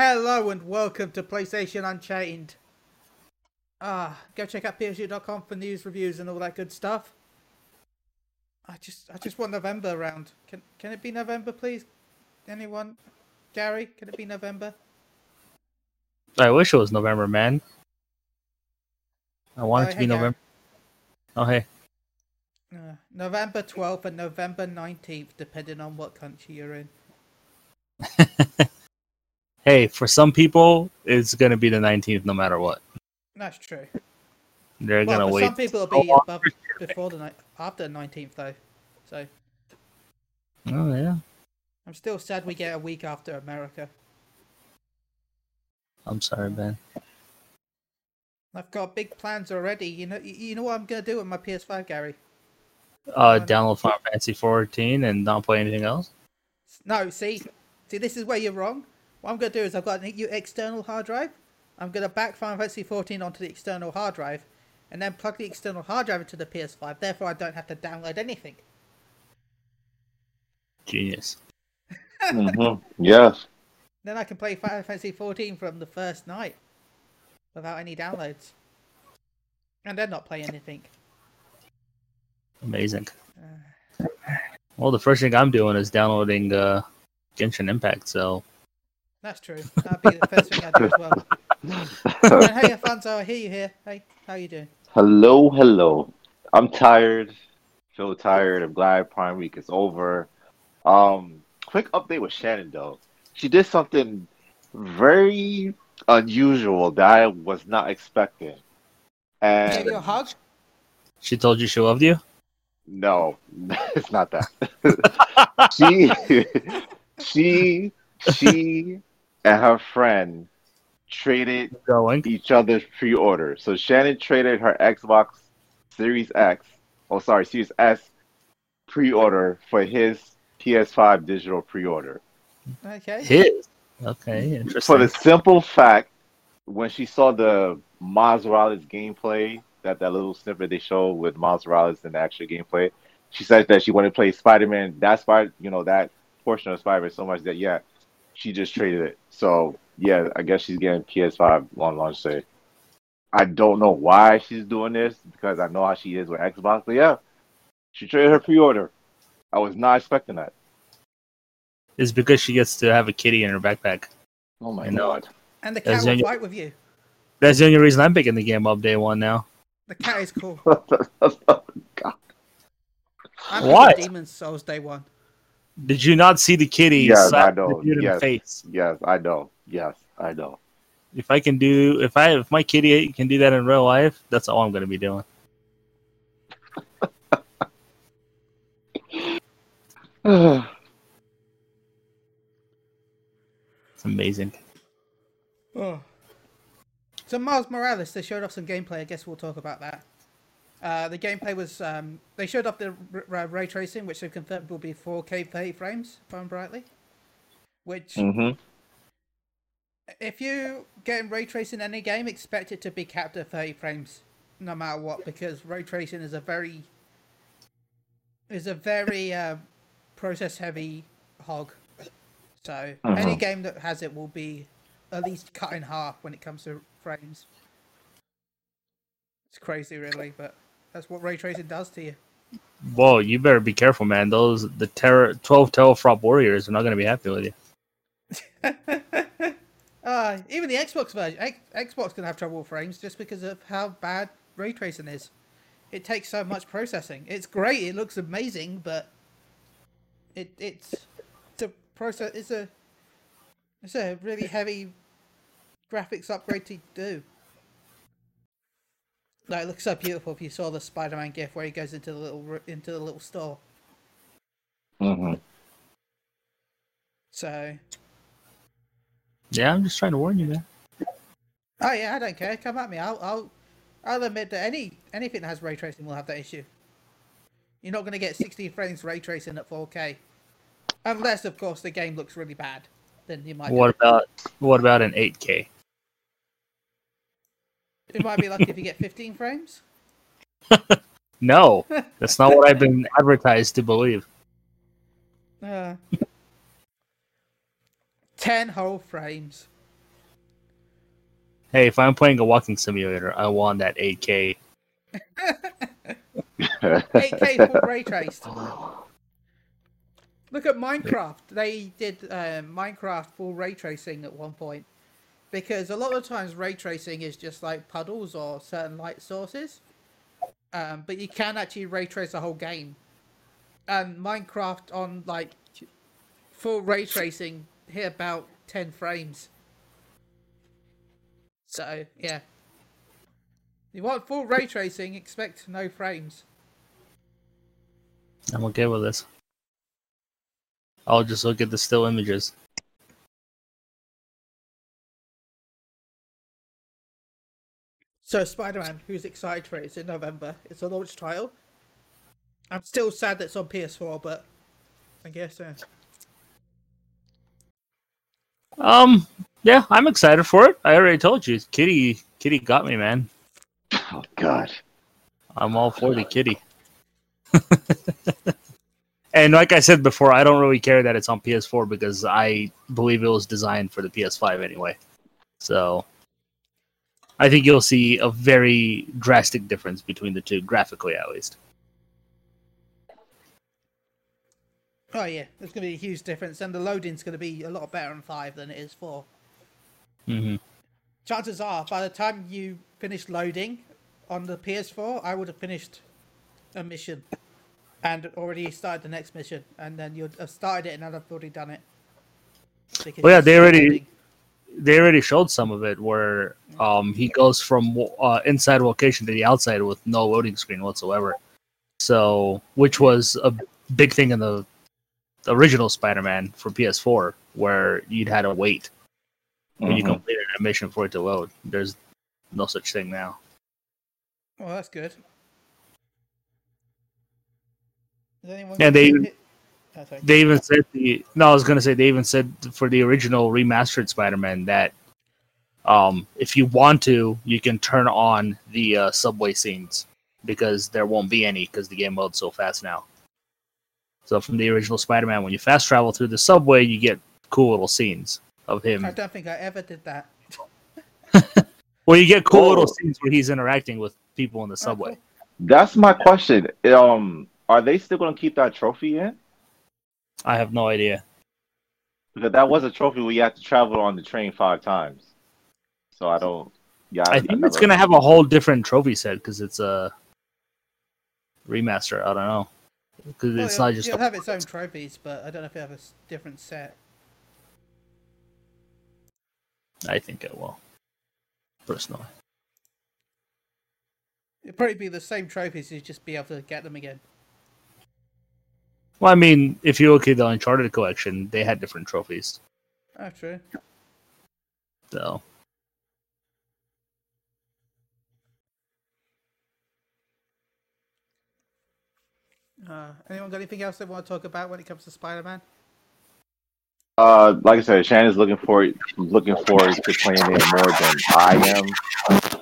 Hello and welcome to PlayStation Unchained. Ah, go check out PSU.com for news, reviews, and all that good stuff. I just, I just want November around. Can, can it be November, please? Anyone? Gary, can it be November? I wish it was November, man. I want Oh, it to hey, be Gary. November. Oh, hey. Uh, November 12th and November 19th, depending on what country you're in. Hey, for some people, it's going to be the 19th no matter what. That's true. They're Well, going to wait. some people so be above, before the night, after the 19th though. So Oh, yeah. I'm still sad we get a week after America. I'm sorry, Ben. I've got big plans already. You know, you you know what I'm gonna do with my PS5, Gary? Uh, download Final Fantasy 14 and not play anything else? No, see, see, this is where you're wrong. What I'm gonna do is I've got an new external hard drive. I'm gonna back Final Fantasy 14 onto the external hard drive, and then plug the external hard drive into the PS5. Therefore, I don't have to download anything. Genius. hmm Yes. Then I can play Final Fantasy 14 from the first night without any downloads, and then not play anything. Amazing. Well, the first thing I'm doing is downloading uh, Genshin Impact, so That's true. That'd be the first thing I'd do as well. And hey, Alfonso, I hear you here. Hey, how you doing? hello, hello. I'm tired. Feel tired. I'm glad Prime Week is over. Um, quick update with Shannon though. She did something very unusual that I was not expecting. Give And you a hug? she told you she loved you? no, it's not that. she she she and her friend traded Going. each other's pre-order. So Shannon traded her Xbox Series X, oh sorry, Series S pre-order for his PS5 digital pre-order. Okay. His. Okay, hmm. interesting. For the simple fact, when she saw the Miles Morales gameplay, that that little snippet they showed with Miles Morales in the actual gameplay, she said that she wanted to play Spider-Man. That Spider, you know, that portion of Spider-Man so much that yeah, she just traded it. So yeah, I guess she's getting PS5 on launch day. I don't know why she's doing this because I know how she is with Xbox, but yeah, she traded her pre-order. I was not expecting that. It's because she gets to have a kitty in her backpack. Oh my I know. god. And the That's cat will genuine. fight with you. That's the only reason I'm picking the game up day one now. The cat is cool. god. I'm What? picking Demon's Souls day one. Did you not see the kitty Yes, slap I know. the dude in the Yes. face? Yes, I know. Yes, I know. If I can do, if I, if my kitty can do that in real life, that's all I'm going to be doing. It's amazing. Oh. So Miles Morales, they showed off some gameplay. I guess we'll talk about that. Uh, the gameplay was um, they showed off the r- r- ray tracing, which they've confirmed will be 4K 30 frames, if I remember rightly. Which, hmm if you get ray tracing in any game, expect it to be capped at 30 frames, no matter what, because ray tracing is a very is a very uh, process heavy hog. So any Mhm. game that has it will be at least cut in half when it comes to frames. It's crazy, really, but that's what ray tracing does to you. Whoa, you better be careful, man. Those the terror twelve teraflop warriors are not going to be happy with you. uh, even the Xbox version, X- Xbox can have trouble with frames just because of how bad ray tracing is. It takes so much processing. It's great. It looks amazing, but it it's it's a process. It's a it's a really heavy graphics upgrade to do. Like, it looks so beautiful. If you saw the Spider-Man gif where he goes into the little into the little store, hmm so Yeah, I'm just trying to warn you, man. Oh yeah, I don't care. Come at me. I'll I'll I'll admit that any anything that has ray tracing will have that issue. You're not going to get 60 frames ray tracing at 4K, unless of course the game looks really bad. Then you might. What about what about an 8K? It might be lucky if you get 15 frames. No, that's not what I've been advertised to believe. Uh, 10 whole frames. Hey, if I'm playing a walking simulator, I want that 8K. 8K full ray traced. Look at Minecraft. They did uh, Minecraft full ray tracing at one point because a lot of times ray tracing is just like puddles or certain light sources, um, but you can actually ray trace a whole game. And Minecraft on like full ray tracing hit about ten frames. So yeah, you want full ray tracing, expect no frames. I'm okay with this. I'll just look at the still images. So Spider-Man, who's excited for it, it's in November. It's a launch title. I'm still sad that it's on PS4, but I guess uh, Um, yeah, I'm excited for it. I already told you, Kitty. Kitty got me, man. oh God. I'm all for the kitty. and like I said before, I don't really care that it's on PS4 because I believe it was designed for the PS5 anyway. So I think you'll see a very drastic difference between the two, graphically at least. oh yeah, there's going to be a huge difference, and the loading's going to be a lot better on five than it is four. hmm Chances are, by the time you finish loading on the PS4, I would have finished a mission and already started the next mission, and then you'd have started it and I'd have already done it. Well, yeah, they already- loading. They already showed some of it where um, he goes from uh, inside location to the outside with no loading screen whatsoever. So, which was a big thing in the original Spider-Man for PS4, where you'd had to wait when you Mhm. completed a mission for it to load. There's no such thing now. Well, that's good. Is anyone Yeah, they-. They even said the no, I was gonna say they even said for the original remastered Spider-Man that um, if you want to, you can turn on the uh, subway scenes because there won't be any because the game loads so fast now. So from the original Spider-Man, when you fast travel through the subway, you get cool little scenes of him. I don't think I ever did that. Well, you get cool Oh. little scenes where he's interacting with people in the subway. That's my question. Um, are they still gonna keep that trophy in? I have no idea. Because that was a trophy where you had to travel on the train five times. So I don't. Yeah, I think it's gonna have a whole different trophy set because it's a remaster. I don't know because Well, it's it'll, not just it'll a have its own trophies, but I don't know if it have a different set. I think it will. Personally. It'd probably be the same trophies, you'd just be able to get them again. Well, I mean, if you look at the Uncharted collection, they had different trophies. Oh, true. So Uh, anyone got anything else they want to talk about when it comes to Spider-Man? Uh, like I said, Shannon's looking forward looking forward to playing it more than I am.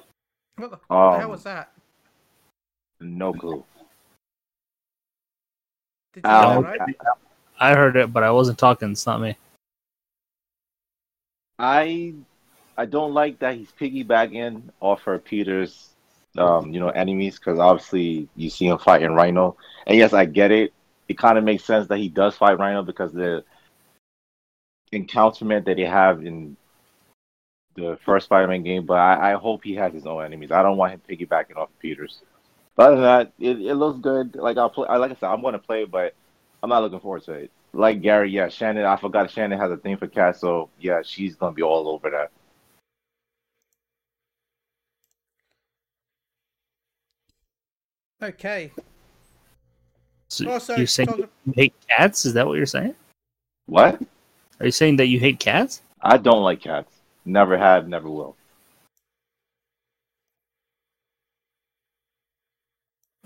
What the, Um, the hell was that? No clue. Did you Ow. hear that right? I heard it, but I wasn't talking. It's not me. I I don't like that he's piggybacking off her Peter's um, you know, enemies because obviously you see him fighting Rhino. And yes, I get it. It kind of makes sense that he does fight Rhino because the encounterment that they have in the first Spider-Man game. But I, I hope he has his own enemies. I don't want him piggybacking off of Peter's. But other than that, it, it looks good. Like I'll play. Like I said, I'm going to play but I'm not looking forward to it. Like Gary, yeah, Shannon. I forgot Shannon has a thing for cats, so yeah, she's gonna be all over that. Okay. So oh, Also, you're saying talk- you hate cats? Is that what you're saying? What? Are you saying that you hate cats? I don't like cats. Never have, never will.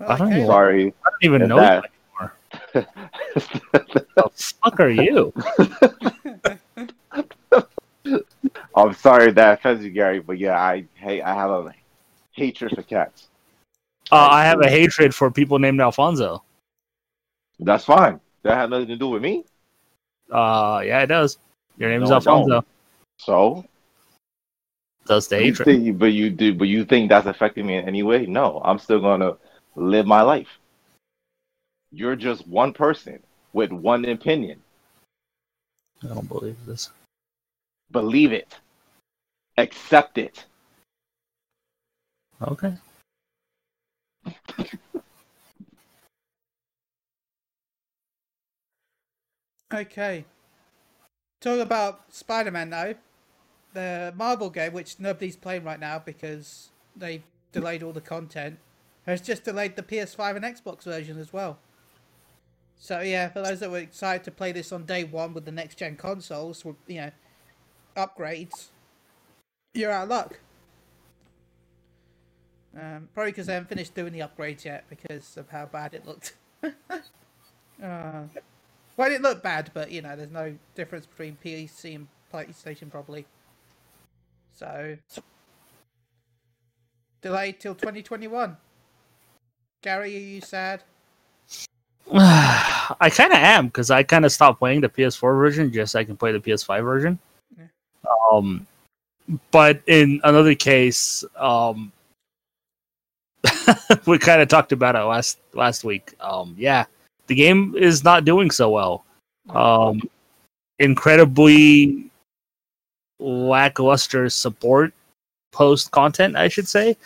I don't okay. know. Sorry. I don't even know that- you anymore. The fuck are you? I'm sorry that offends you, Gary, but yeah, I hate. I have a hatred for cats. Uh, I have a hatred for people named Alfonso. That's fine. That has nothing to do with me. Uh, yeah, it does. Your name is No, it don't. Alfonso. So Does the You hatred? think, but you do, but you think that's affecting me in any way? No, I'm still gonna live my life. You're just one person with one opinion. I don't believe this. Believe it. Accept it. Okay. Okay. Talk about Spider-Man now. The Marvel game, which nobody's playing right now because they delayed all the content, has just delayed the PS5 and Xbox version as well. So yeah, for those that were excited to play this on day one with the next gen consoles, you know, upgrades, you're out of luck. Um, probably because they haven't finished doing the upgrades yet because of how bad it looked. uh, well, it didn't bad, but you know, there's no difference between PC and PlayStation probably. So delayed till 2021. Gary, are you sad? I kind of am because I kind of stopped playing the PS4 version just so I can play the PS5 version. Yeah. Um, but in another case, um, we kind of talked about it last last week. Um, yeah, the game is not doing so well. Um, incredibly lackluster support post content, I should say.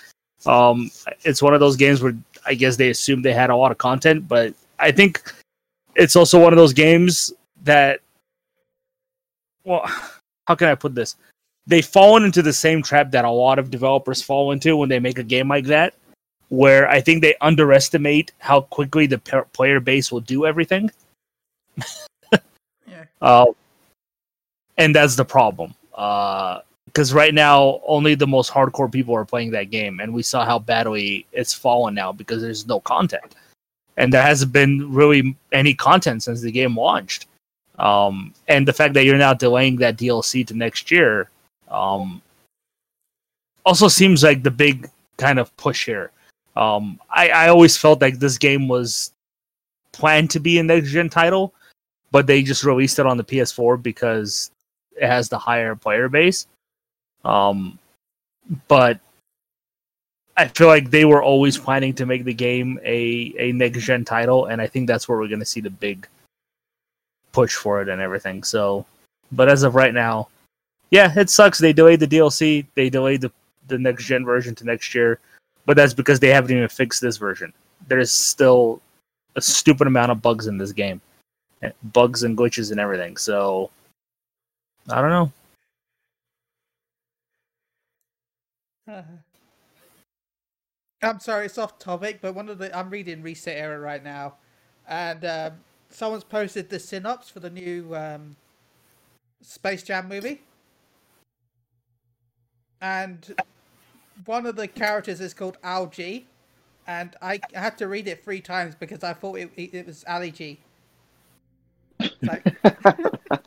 Um, it's one of those games where I guess they assumed they had a lot of content, but I think it's also one of those games that, well, how can I put this? They've fallen into the same trap that a lot of developers fall into when they make a game like that, where I think they underestimate how quickly the player base will do everything. Yeah. Uh, and that's the problem. Because right now, only the most hardcore people are playing that game, and we saw how badly it's fallen now because there's no content, and there hasn't been really any content since the game launched. Um, and the fact that you're now delaying that DLC to next year, um, also seems like the big kind of push here. Um, I, I always felt like this game was planned to be a next gen title, but they just released it on the PS4 because it has the higher player base. Um, but I feel like they were always planning to make the game a, a next gen title, and I think that's where we're going to see the big push for it and everything. So, but as of right now, yeah, it sucks. They delayed the DLC, they delayed the, the next gen version to next year, but that's because they haven't even fixed this version. There's still a stupid amount of bugs in this game, bugs and glitches and everything. So, I don't know. I'm sorry, it's off topic, but one of the I'm reading ResetEra right now, and um, someone's posted the synopsis for the new um, Space Jam movie, and one of the characters is called Algie, and I had to read it three times because I thought it, it, was Ali G. It's like, it's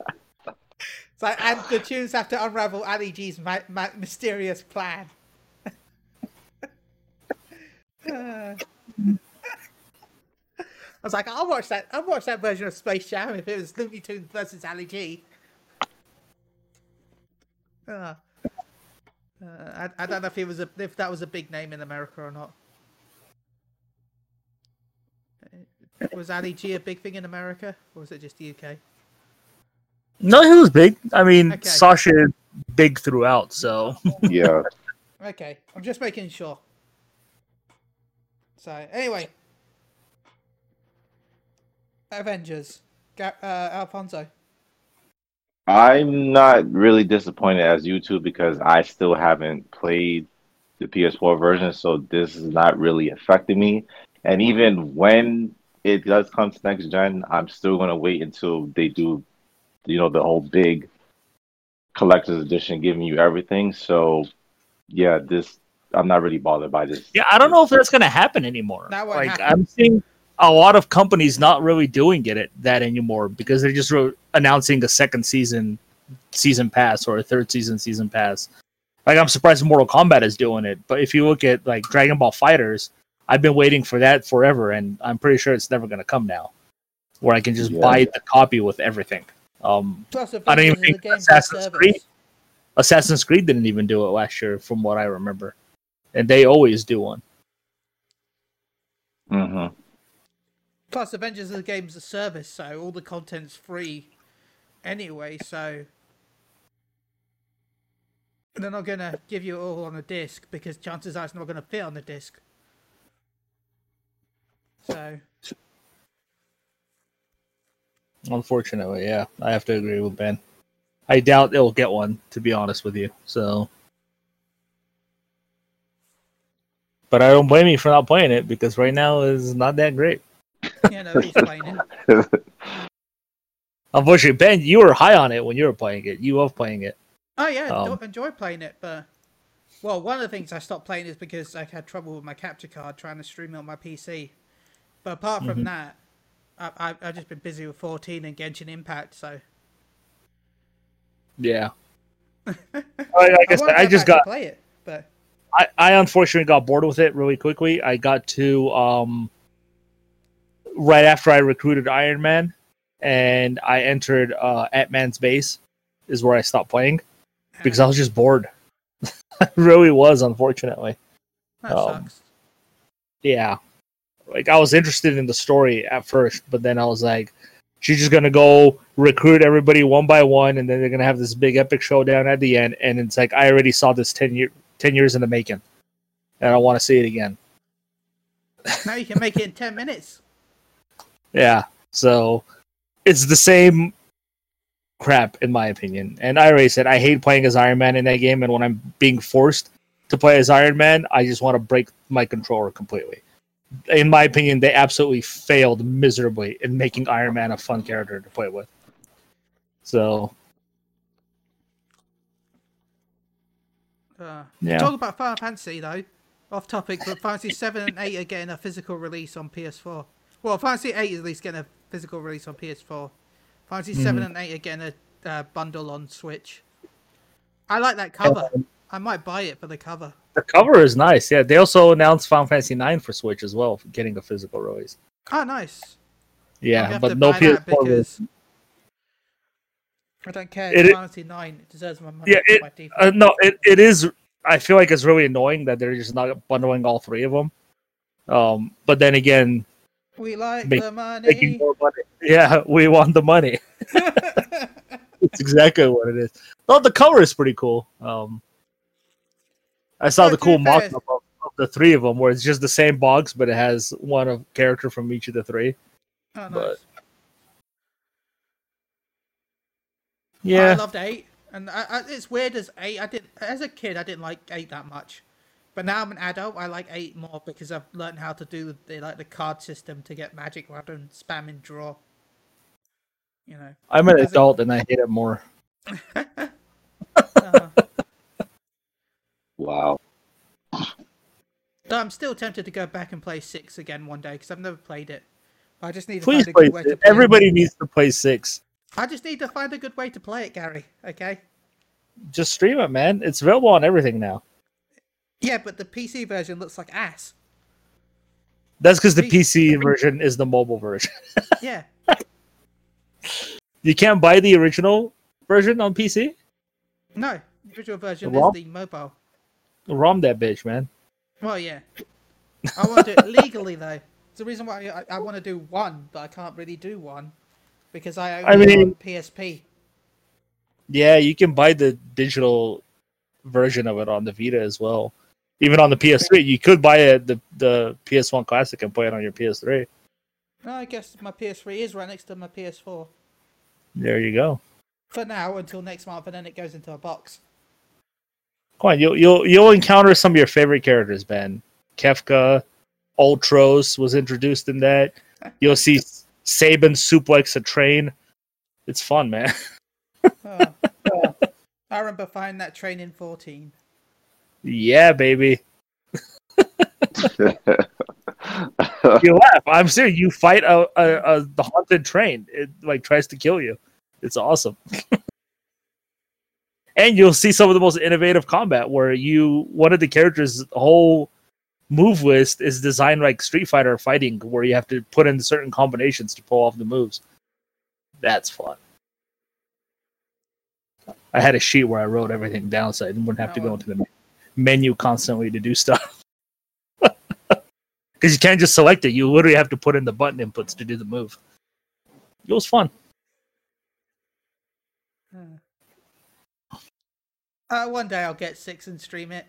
and the tunes have to unravel Ali G's ma- ma- mysterious plan. Uh, I was like, I'll watch that. I'll watch that version of Space Jam if it was Looney Tunes versus Ali G. Uh, uh, I, I don't know if it was a if that was a big name in America or not. Was Ali G a big thing in America, or was it just the UK? No, he was big. I mean, Okay. Sacha is big throughout, so Yeah. Okay, I'm just making sure. So anyway, Avengers, Ga- uh, Alfonso. I'm not really disappointed as you two because I still haven't played the PS4 version, so this is not really affecting me. And even when it does come to next gen, I'm still gonna wait until they do, you know, the whole big collector's edition, giving you everything. So, yeah, this I'm not really bothered by this. yeah, I don't know if that's gonna happen anymore. That like happen. I'm seeing a lot of companies not really doing it that anymore because they're just re- announcing a second season season pass or a third season season pass. Like I'm surprised Mortal Kombat is doing it, but if you look at like Dragon Ball FighterZ, I've been waiting for that forever, and I'm pretty sure it's never gonna come now, where I can just Yeah. buy the copy with everything. Um, Plus, I don't even Avengers is a think Assassin's. Creed- Assassin's Creed didn't even do it last year, from what I remember, and they always do one. hmm Plus, Avengers is a game's a service, so all the content's free anyway. So they're not gonna give you it all on a disc because chances are it's not gonna fit on the disc. So Unfortunately, yeah, I have to agree with Ben. I doubt it'll get one, to be honest with you. So, but I don't blame you for not playing it because right now is not that great. You know he's playing it. Unfortunately, Ben, you were high on it when you were playing it. You love playing it. Oh yeah, Um, don't enjoy playing it, but well, one of the things I stopped playing is because I had trouble with my capture card trying to stream it on my PC. But apart from Mhm. that, I, I, I've just been busy with 14 and Genshin Impact, so Yeah. I, I, I, I just got play it. But I, I unfortunately got bored with it really quickly. I got to um right after I recruited Iron Man and I entered uh Ant Man's base is where I stopped playing because I was just bored. I really was, unfortunately. that um, sucks. Yeah. Like I was interested in the story at first, but then I was like, she's just gonna go recruit everybody one by one, and then they're gonna have this big epic showdown at the end. And it's like I already saw this ten year ten years in the making, and I want to see it again. Now you can make it in 10 minutes. Yeah. So it's the same crap in my opinion. And I already said I hate playing as Iron Man in that game, and when I'm being forced to play as Iron Man, I just want to break my controller completely. In my opinion, they absolutely failed miserably in making Iron Man a fun character to play with. So Uh, Yeah. Talk about Final Fantasy though. Off topic, but Fantasy 7 and 8 are getting a physical release on PS4. Well, Fantasy 8 is at least getting a physical release on PS4. Fantasy 7 and 8 are getting a uh, bundle on Switch. I like that cover. I might buy it for the cover. the cover is nice. Yeah, they also announced Final Fantasy Nine for Switch as well, getting a physical release. Oh, nice. Yeah, but no PS4. because I don't care. It It's Fantasy 9. It deserves my money. Yeah, it-. Uh, no, it, it is. I feel like it's really annoying that they're just not bundling all three of them. Um, but then again, we like make- the making money. more money. Yeah, we want the money. It's exactly what it is. Well, the cover is pretty cool. Um, I saw Yeah, the cool mock up of, of the three of them, where it's just the same box, but it has one of character from each of the three. oh, nice. but- I loved eight, and I, I, it's weird as eight. I didn't as a kid. I didn't like eight that much, but now I'm an adult. I like eight more because I've learned how to do the like the card system to get magic rather than spam and draw. You know. I'm an as a- adult and I hate it more. Uh, wow. though I'm still tempted to go back and play six again one day because I've never played it. I just need to Please find a play. good way to play Everybody needs to play six. I just need to find a good way to play it, Gary. Okay. Just stream it, man. It's available on everything now. Yeah, but the PC version looks like ass. That's because the PC version is the mobile version. Yeah. You can't buy the original version on PC. No, the original version ROM? is the mobile. ROM that bitch, man. Well, yeah. I want to do it legally though. It's the reason why I, I want to do one, but I can't really do one because I I only mean- own PSP. Yeah, you can buy the digital version of it on the Vita as well. Even on the PS3, you could buy it the the PS1 Classic and play it on your PS3. No, I guess my PS3 is right next to my PS4 There you go. for now until next month, and then it goes into a box. Come on, you'll you'll you'll encounter some of your favorite characters, Ben. Kefka, Ultros was introduced in that. You'll see Sabin suplex a train. It's fun, man. Oh, oh. I remember finding that train in 14. Yeah, baby. You laugh. I'm serious. You fight a, a, a the haunted train. It like tries to kill you. It's awesome. and you'll see some of the most innovative combat where you one of the characters' whole move list is designed like Street Fighter fighting, where you have to put in certain combinations to pull off the moves. That's fun. I had a sheet where I wrote everything down, so I wouldn't have to go into the menu constantly to do stuff. Because you can't just select it; you literally have to put in the button inputs to do the move. It was fun. Uh, one day I'll get six and stream it.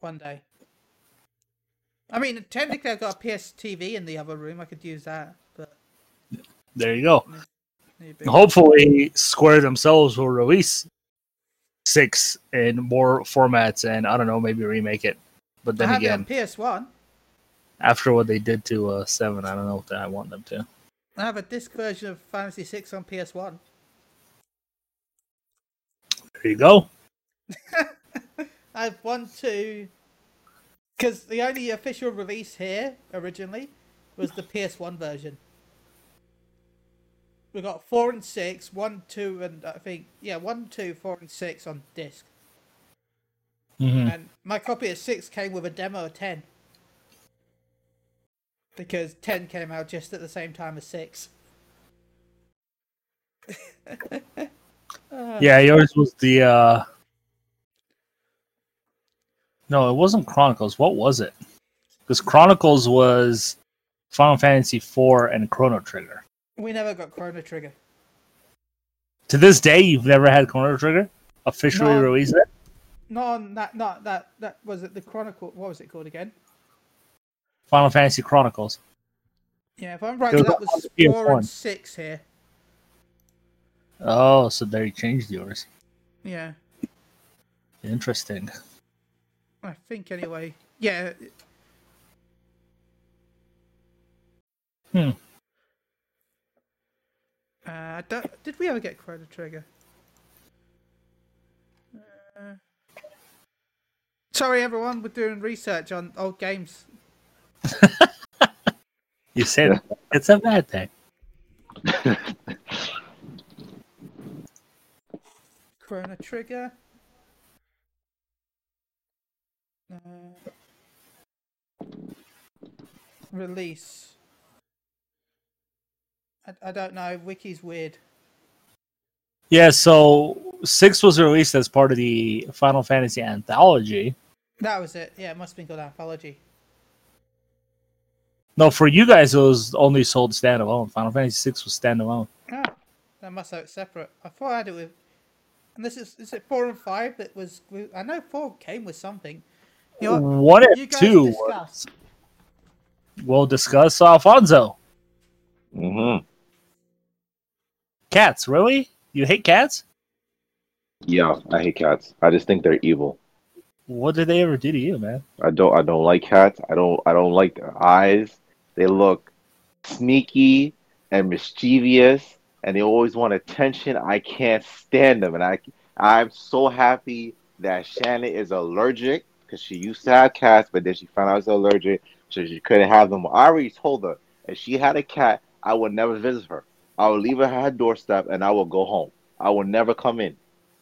One day. I mean, technically I've got a PS TV in the other room. I could use that, but There you go. maybe. Hopefully, Square themselves will release six in more formats, and I don't know, maybe remake it. But then again, PS One. after what they did to uh, seven, I don't know if I want them to. I have a disc version of Fantasy Six on PS One. There you go. I have one, two, because the only official release here originally was the PS1 version. We got four and six, one, two, and I think yeah, one, two, four, and six on disc. Mhm. And my copy of six came with a demo of ten. Because ten came out just at the same time as six. Uh, Yeah, yours was the. uh No, it wasn't Chronicles. What was it? Because Chronicles was Final Fantasy IV and Chrono Trigger. We never got Chrono Trigger. To this day, you've never had Chrono Trigger officially released it. Not on that. Not that. That was it. The Chronicle. What was it called again? Final Fantasy Chronicles. Yeah, if I'm right, was that was four PS1. and six here. Oh, so they changed yours. Yeah, Interesting. I think anyway. Yeah. Hmm. Uh, did we ever get Chrono Trigger? Uh, sorry, everyone. We're doing research on old games. You said it's a bad thing. Chrono Trigger. Uh, release. I, I don't know. Wiki's weird. Yeah, so six was released as part of the Final Fantasy anthology. That was it. Yeah, it must have been called Anthology. No, for you guys, it was only sold standalone. Final Fantasy six was standalone. Ah, that must have it separate. I thought I had it with. And this is is it four and five that was? I know four came with something. You know, what? One and two. discuss. We'll discuss Alfonso. hmm Cats, really? You hate cats? Yeah, I hate cats. I just think they're evil. What did they ever do to you, man? I don't I don't like cats. I don't I don't like their eyes. They look sneaky and mischievous and they always want attention. I can't stand them and I I'm so happy that Shannon is allergic because she used to have cats, but then she found out she's allergic, so she couldn't have them. I already told her if she had a cat, I would never visit her. I will leave her at her doorstep and I will go home. I will never come in.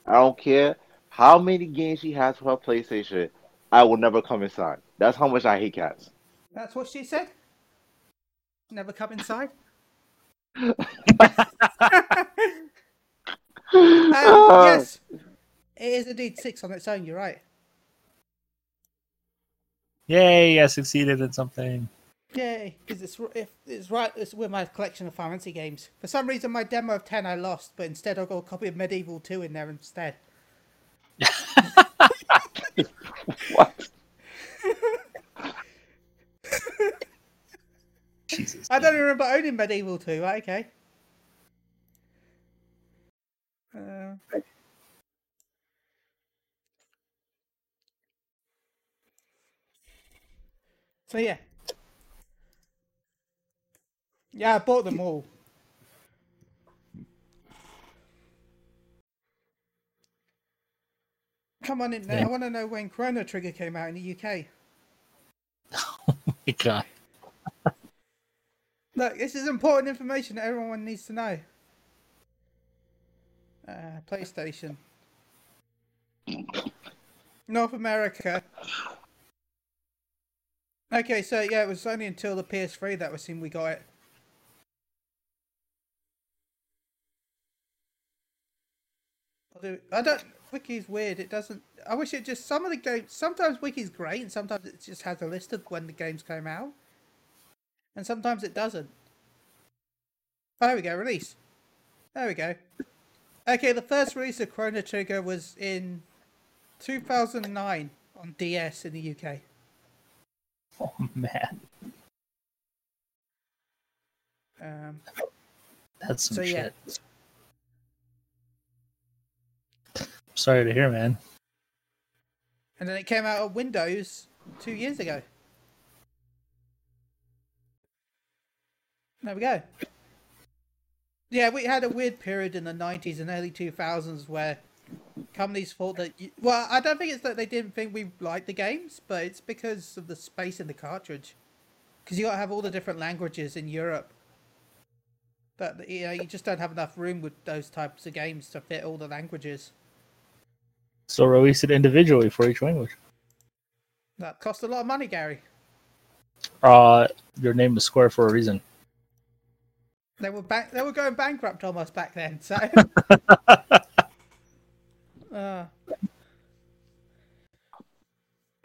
I don't care how many games she has for her PlayStation. I will never come inside. That's how much I hate cats. That's what she said. Never come inside. Um, yes, it is indeed six on its own. You're right. Yay, I succeeded in something. Yay! Because it's if it's right. It's with my collection of fantasy games. For some reason, my demo of ten I lost, but instead I got a copy of Medieval Two in there instead. What? Jesus. I don't remember owning Medieval 2, right? Okay. Uh, so, yeah. Yeah, I bought them all. Come on in there. Yeah. I want to know when Chrono Trigger came out in the UK. Oh My God. Look, this is important information that everyone needs to know. Uh, PlayStation. North America. Okay, so yeah, it was only until the PS3 that was seen we got it. I don't. Wiki's weird. It doesn't. I wish it just some of the games. Sometimes Wiki's great, and sometimes it just has a list of when the games came out, and sometimes it doesn't. Oh, there we go. Release. There we go. Okay, the first release of Chrono Trigger was in 2009 on DS in the UK. Oh man, Um, that's some So, yeah. shit. Sorry to hear, man. and then it came out of Windows two years ago. There we go. Yeah, we had a weird period in the 90s and early 2000s where companies thought that. You, well, I don't think it's that they didn't think we liked the games, but it's because of the space in the cartridge. Because you got to have all the different languages in Europe. But you know, you just don't have enough room with those types of games to fit all the languages. So release it individually for each language. That cost a lot of money, Gary. Uh, your name is Square for a reason. They were they were going bankrupt almost back then. So, uh,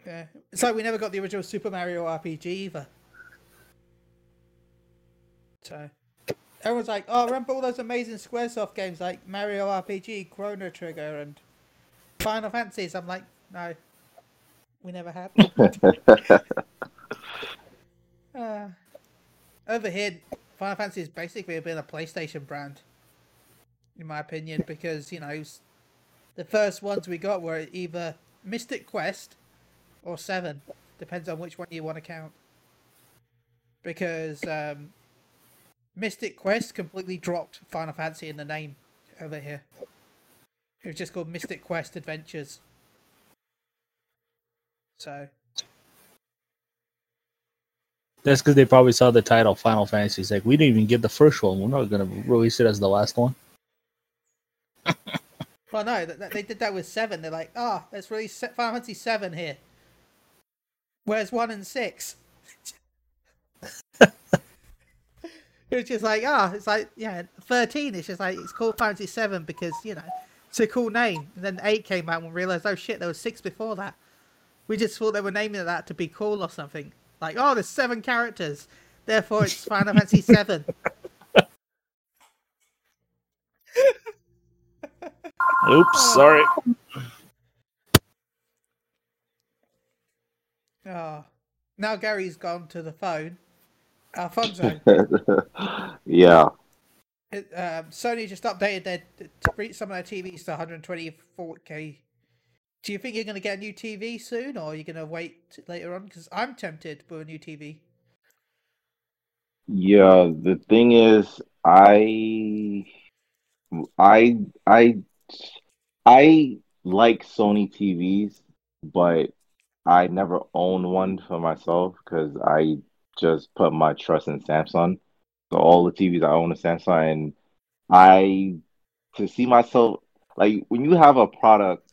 yeah, it's like we never got the original Super Mario RPG either. So, everyone's like, "Oh, remember all those amazing SquareSoft games like Mario RPG, Chrono Trigger, and Final Fantasies?" I'm like, "No, we never had." Uh, over here, Final Fantasy has basically been a PlayStation brand, in my opinion, because you know the first ones we got were either Mystic Quest or Seven, depends on which one you want to count. Because um, Mystic Quest completely dropped Final Fantasy in the name over here. It was just called Mystic Quest Adventures. So That's because they probably saw the title Final Fantasy. It's like we didn't even get the first one. We're not gonna release it as the last one. Well, no, th- th- they did that with seven. They're like, ah, let's release Se- Final Fantasy seven here. Where's one and six? it was just like, ah, it's like, yeah, thirteen. It's just like it's called Final Fantasy seven because you know it's a cool name. And then eight came out and we realized, oh shit, there was six before that. We just thought they were naming it that to be cool or something. Like, oh, there's seven characters, therefore it's Final Fantasy seven. Oops, sorry. Oh, now Gary's gone to the phone. Alfonso. yeah. It, um, Sony just updated their to some of their TVs to 124K. Do you think you're going to get a new TV soon, or are you going to wait later on? Because I'm tempted for a new TV. Yeah, the thing is, I, I, I, I like Sony TVs, but I never own one for myself because I just put my trust in Samsung. So all the TVs I own are Samsung, and I to see myself like when you have a product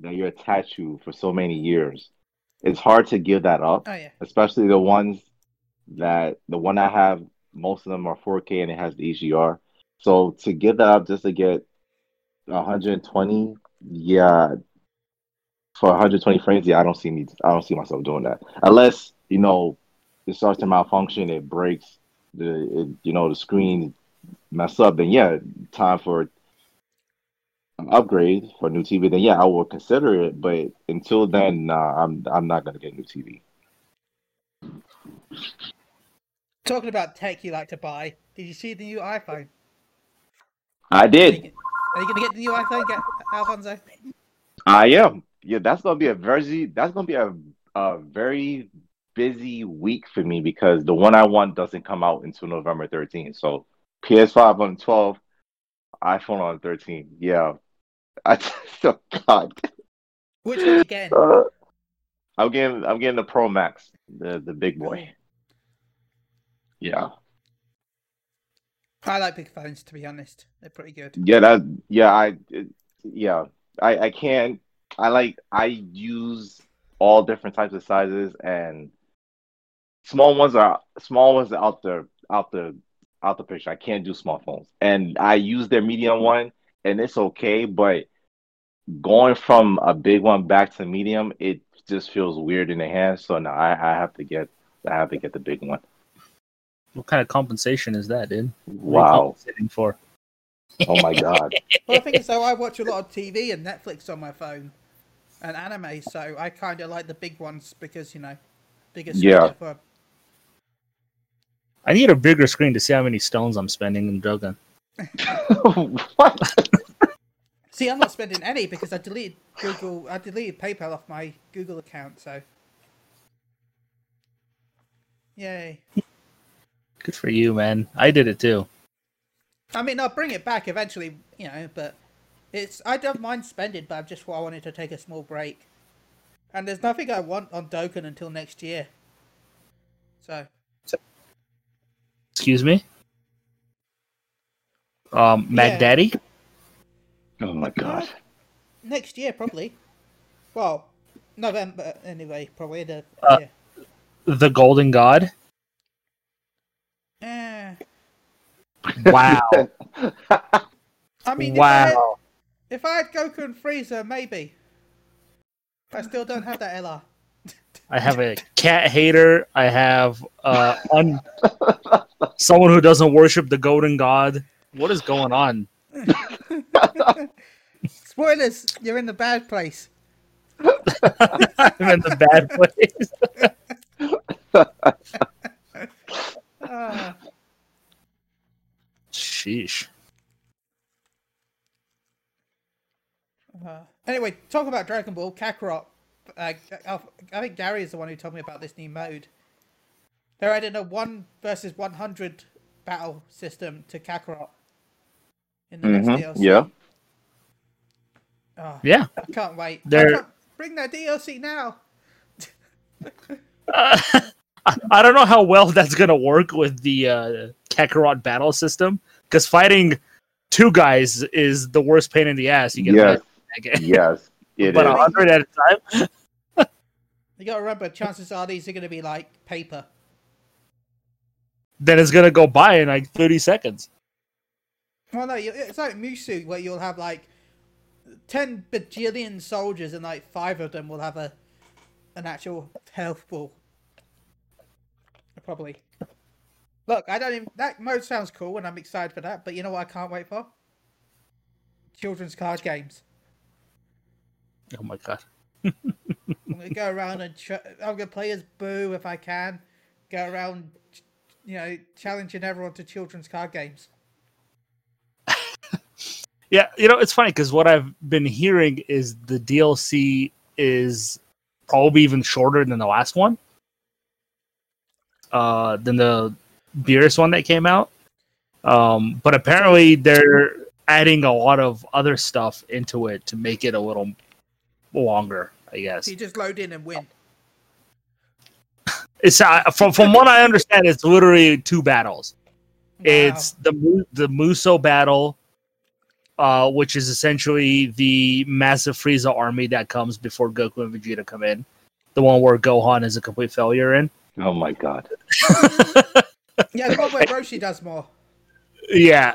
that you're attached to for so many years, it's hard to give that up Oh yeah, especially the ones that the one I have, most of them are 4K and it has the HDR. So to give that up just to get 120, yeah, for 120 frames, yeah, I don't see me, I don't see myself doing that unless you know it starts to malfunction, it breaks, the it, you know the screen mess up. Then yeah, time for an upgrade for a new TV. Then yeah, I will consider it. But until then, nah, I'm I'm not gonna get a new TV. talking about tech you like to buy. Did you see the new iPhone? I did. are you going to get the new iPhone, get Alfonso? I am. Yeah, that's gonna be a very that's gonna be a a very busy week for me because the one I want doesn't come out until November 13th. So PS5 on 12, iPhone on 13. Yeah. I oh God. Which one again? Uh, I'm getting I'm getting the Pro Max, the the big boy. Yeah. I like big phones, to be honest. They're pretty good. Yeah, that yeah, I it, yeah. I I can't I like I use all different types of sizes and small ones are small ones are out the out the out the picture. I can't do small phones. And I use their medium one and it's okay, but going from a big one back to medium, it just feels weird in the hand. So now I, I have to get I have to get the big one. What kind of compensation is that, dude? What are you Wow. compensating for? Oh my god. Well, the thing is, though, I watch a lot of TV and Netflix on my phone, and anime, so I kind of like the big ones because you know, bigger Yeah. for I need a bigger screen to see how many stones I'm spending in Drogon. what? See, I'm not spending any because I deleted Google. I deleted PayPal off my Google account. So, yay! Good for you, man. I did it too. I mean, I'll bring it back eventually, you know. But it's I don't mind spending, but I just I wanted to take a small break. And there's nothing I want on Dokkan until next year. So Excuse me? Um, Mac Yeah. Daddy? Oh my god. next year probably. Well, November anyway. Probably the Uh, yeah. The Golden God? Eh, Wow. I mean, if I, had, wow. if I had Goku and Frieza, maybe. I still don't have that LR. I have a cat hater. I have uh, un- someone who doesn't worship the Golden God. What is going on? Spoilers! You're in the bad place. I'm in the bad place. Sheesh. Uh, anyway, talk about Dragon Ball Kakarot. Uh, I I think Gary is the one who told me about this new mode. They're adding a one versus one hundred battle system to Kakarot in the Mhm, next DLC. yeah. Oh, Yeah. I can't wait. They're- can't- bring that DLC now. Uh, I- I don't know how well that's gonna work with the uh, Kakarot battle system because fighting two guys is the worst pain in the ass. You get Yes. Yes. It but a hundred at a time. You gotta remember, chances are these are gonna be like paper. Then it's gonna go by in like thirty seconds. Well, no, it's like Musou, where you'll have like ten bajillion soldiers, and like five of them will have a an actual health ball. Probably. Look, I don't even. That mode sounds cool, and I'm excited for that. But you know what? I can't wait for children's card games. Oh my god. I'm gonna go around and ch- I'm gonna play as Boo if I can. Go around, you know, challenging everyone to children's card games. Yeah, you know it's funny because what I've been hearing is the DLC is probably even shorter than the last one. Uh, than the Beerus one that came out. Um, but apparently they're adding a lot of other stuff into it to make it a little longer. I guess you just load in and win. it's uh, from from what I understand, it's literally two battles. Wow. It's the the Musou battle, uh, which is essentially the massive Frieza army that comes before Goku and Vegeta come in. The one where Gohan is a complete failure in. Oh my god. yeah, the one where Roshi does more. Yeah.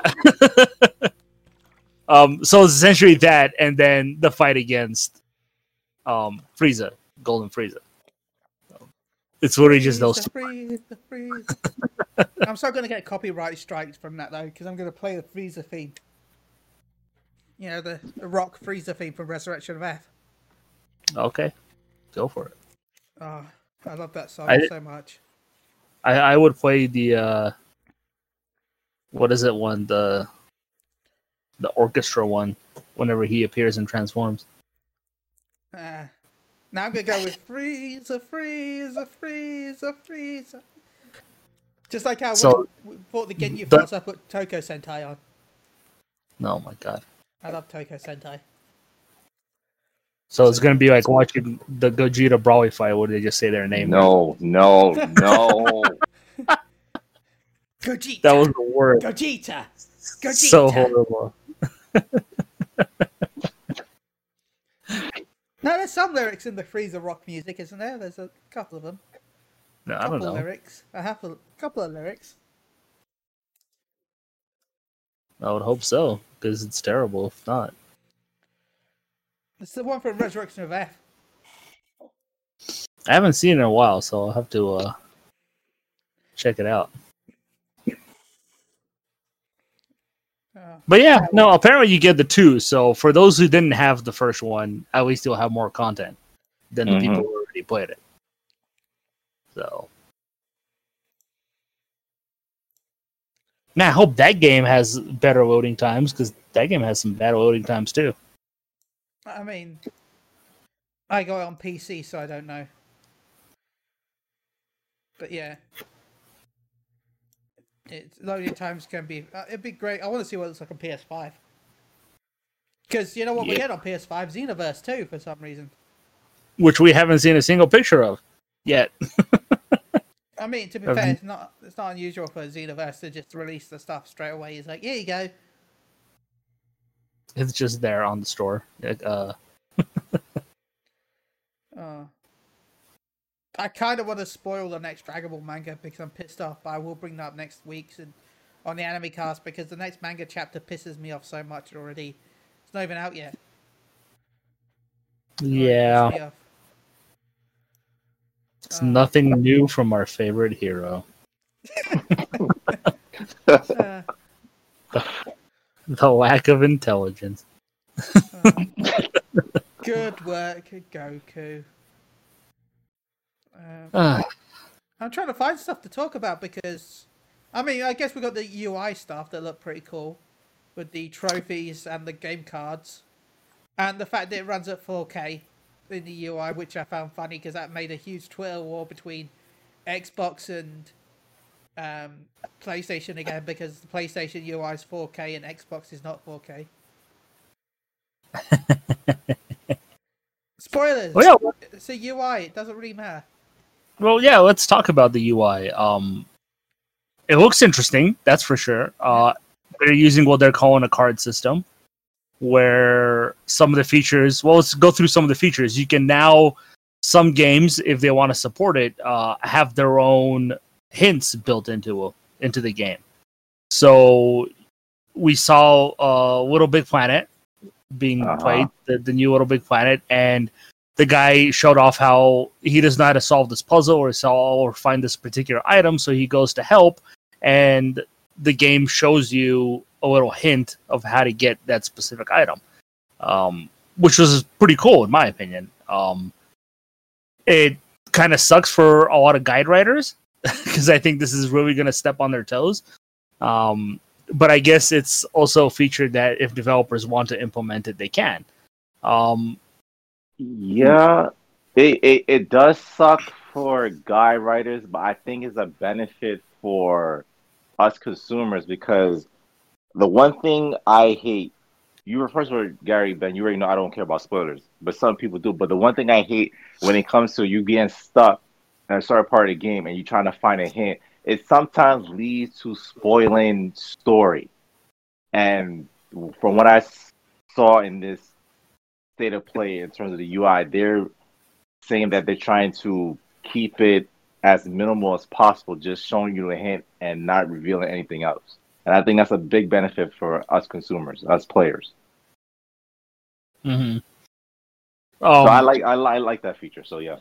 um. So it's essentially that, and then the fight against um Frieza, Golden Frieza. It's literally just those. Freeze, two. freeze, freeze. I'm still gonna get copyright strikes from that though, because I'm gonna play the Freezer theme. You know, the, the rock Freezer theme from Resurrection of F. Okay, go for it. Oh, I love that song I- so much. I I would play the uh, what is it one the the orchestra one whenever he appears and transforms. Uh, now I'm gonna go with Freezer, Freezer, Freezer, Freezer. Just like how So- we bought the Ginyu the- Force, I put Tokusentai on. Oh my god! I love Tokusentai. So it's gonna be like watching the Gogeta Broly fight where they just say their name. No, no, no. Gogeta! that was the word. Gogeta! Gogeta! So horrible. No, there's some lyrics in the Freezer rock music, isn't there? There's a couple of them. No, I couple don't know. lyrics. I have a couple of lyrics. I would hope so because it's terrible if not. It's the one from Resurrection of F. I haven't seen it in a while, so I'll have to uh, check it out. Uh, But yeah, no, apparently you get the two. So for those who didn't have the first one, at least you'll have more content than the Mhm. people who already played it. So. Man, I hope that game has better loading times because that game has some bad loading times too. I mean, I got it on PC, so I don't know. But yeah, it's loading times can be. Uh, it'd be great. I want to see what it looks like on PS5. Because you know what we Yeah. get on PS5, Xenoverse 2, for some reason. Which we haven't seen a single picture of yet. I mean, to be Have fair, it's not it's not unusual for Xenoverse to just release the stuff straight away. It's like, here you go. It's just there on the store. Like, Uh, Uh, I kind of want to spoil the next Dragon Ball manga because I'm pissed off, but I will bring that up next week and on the anime cast because the next manga chapter pisses me off so much already. It's not even out yet. Yeah, it's nothing new from our favorite hero. uh, The lack of intelligence. uh, good work, Goku. Um, Ah, I'm trying to find stuff to talk about because, I mean, I guess we got the UI stuff that look pretty cool with the trophies and the game cards, and the fact that it runs at 4K in the UI, which I found funny because that made a huge Twitter war between Xbox and um, PlayStation again because the PlayStation UI is 4K and Xbox is not 4K. Spoilers. Well, yeah, It's a UI. It doesn't really matter. Well, yeah, let's talk about the UI. Um, it looks interesting, that's for sure. Uh, they're using what they're calling a card system, where some of the features. Well, let's go through some of the features. You can now, some games, if they want to support it, uh, have their own hints built into into the game. So we saw uh, Little Big Planet being Uh-huh. played, the, the new Little Big Planet, and the guy showed off how he doesn't know how to solve this puzzle or solve or find this particular item, so he goes to help, and the game shows you a little hint of how to get that specific item, um, which was pretty cool in my opinion. Um, it kind of sucks for a lot of guide writers because I think this is really going to step on their toes. Um, but I guess it's also a feature that if developers want to implement it, they can. Um, Yeah, it, it it does suck for guy writers, but I think it's a benefit for us consumers because the one thing I hate, you were first all, Gary Ben, you already know I don't care about spoilers, but some people do. But the one thing I hate when it comes to you getting stuck in a certain part of the game and you trying to find a hint, it sometimes leads to spoiling story. And from what I saw in this state of play in terms of the UI, they're saying that they're trying to keep it as minimal as possible, just showing you a hint and not revealing anything else. And I think that's a big benefit for us consumers, us players. Mm-hmm. so I Um, like I, I like that feature. So yeah,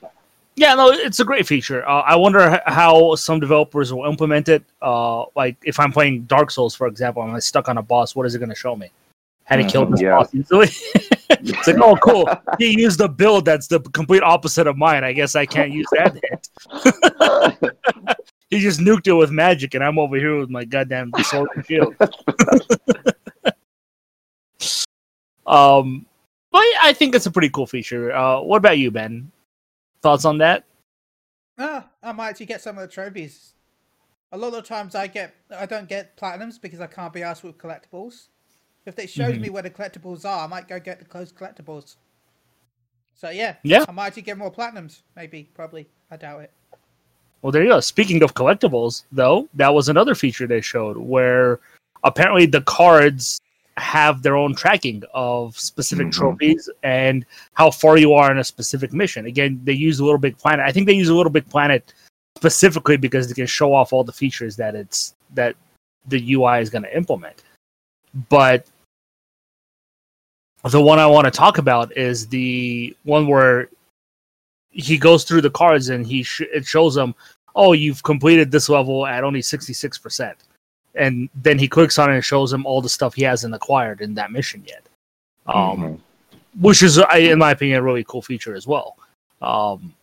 yeah, no, it's a great feature. Uh, I wonder how some developers will implement it. Uh, like if I'm playing Dark Souls, for example, and I'm stuck on a boss, what is it going to show me? How to kill Mhm, this yeah. boss easily? it's like, oh, cool. He used a build that's the complete opposite of mine. I guess I can't use that hit. He just nuked it with magic, and I'm over here with my goddamn sword and shield. um, but I think it's a pretty cool feature. Uh, what about you, Ben? Thoughts on that? Ah, I might actually get some of the trophies. A lot of the times I get I don't get platinums because I can't be asked with collectibles. If it shows Mhm. me where the collectibles are, I might go get the closed collectibles. So yeah, Yeah. I might actually get more platinums. Maybe, probably. I doubt it. Well, there you go. Speaking of collectibles, though, that was another feature they showed where apparently the cards have their own tracking of specific Mhm. trophies and how far you are in a specific mission. Again, they use a Little Big Planet. I think they use a Little Big Planet specifically because they can show off all the features that it's that the UI is going to implement. But the one I want to talk about is the one where he goes through the cards and he sh- it shows him, oh, you've completed this level at only sixty six percent, and then he clicks on it and shows him all the stuff he hasn't acquired in that mission yet. Um, Mhm. which is, in my opinion, a really cool feature as well. Um,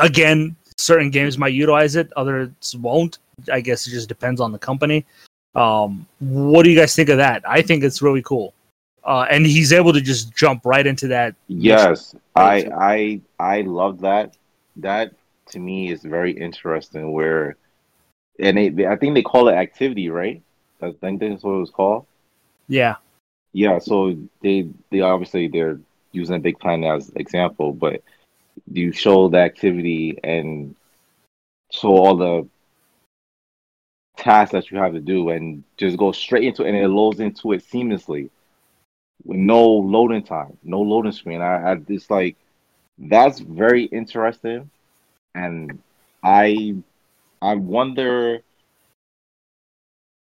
again, certain games might utilize it, others won't. I guess it just depends on the company. Um, what do you guys think of that? I think it's really cool, uh, and he's able to just jump right into that. Yes, I I I love that. That to me is very interesting. Where, and they, they- I think they call it activity, right? I think that's what it was called. Yeah, Yeah, so they they obviously they're using a big plan as example, but you show the activity and show all the tasks that you have to do and just go straight into it and it loads into it seamlessly with no loading time, no loading screen. I, I just like that's very interesting and I I wonder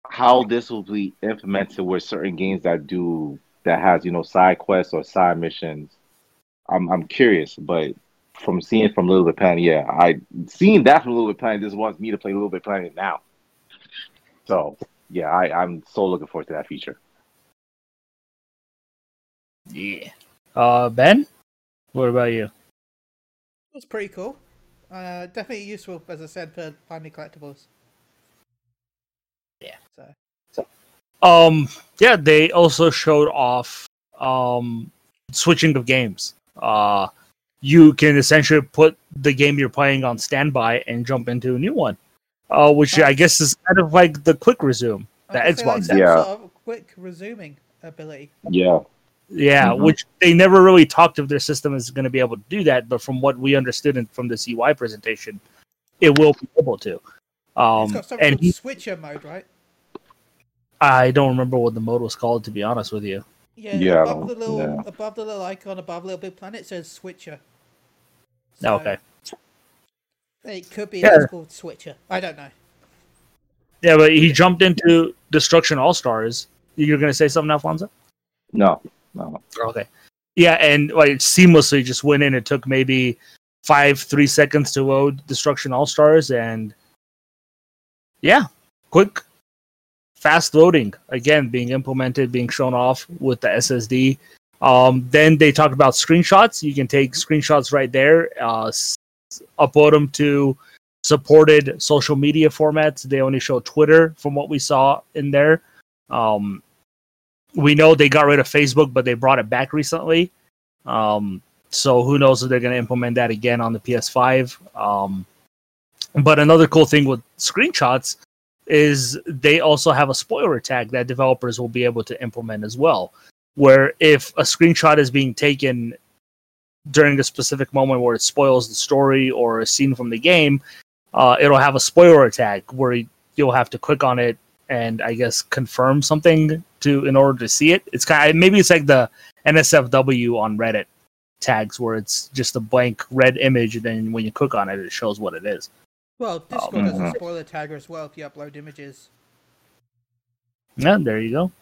how this will be implemented with certain games that do that has you know side quests or side missions. I'm I'm curious, but from seeing from Little Big Planet, yeah, I seeing that from Little Big Planet just wants me to play Little Big Planet now. So yeah, I I'm so looking forward to that feature. Yeah. Uh, ben, what about you? It's pretty cool. Uh, definitely useful, as I said, for finding collectibles. Yeah. So Um, yeah, they also showed off um switching of games. Uh, you can essentially put the game you're playing on standby and jump into a new one. Uh, which I guess is kind of like the quick resume that I like, Xbox. some Yeah. sort of quick resuming ability. Yeah, Yeah, Mhm. which they never really talked if their system is going to be able to do that, but from what we understood in, from the CY presentation, it will be able to. it's Um, got something and called he, switcher mode, right? I don't remember what the mode was called, to be honest with you. Yeah, Yeah, above the little yeah. above the little icon above Little Big Planet says switcher. Oh, okay. It could be Yeah. it's called switcher. I don't know. Yeah, but he jumped into Destruction All Stars. You're going to say something, Alfonso? no, no, Okay. Yeah, and like seamlessly just went in. It took maybe five, three seconds to load Destruction All Stars, and yeah, quick, fast loading again being implemented, being shown off with the SSD. Um, then they talked about screenshots. You can take screenshots right there, uh, s- upload them to supported social media formats. They only show Twitter from what we saw in there. Um, we know they got rid of Facebook, but they brought it back recently. Um, so who knows if they're going to implement that again on the PS5. Um, but another cool thing with screenshots is they also have a spoiler tag that developers will be able to implement as well. Where if a screenshot is being taken during a specific moment where it spoils the story or a scene from the game, uh, it'll have a spoiler tag where you'll have to click on it and I guess confirm something to in order to see it. It's kind of, maybe it's like the NSFW on Reddit tags where it's just a blank red image and then when you click on it it shows what it is. Well, Discord has a mhm. spoiler tagger as well if you upload images. Yeah, there you go.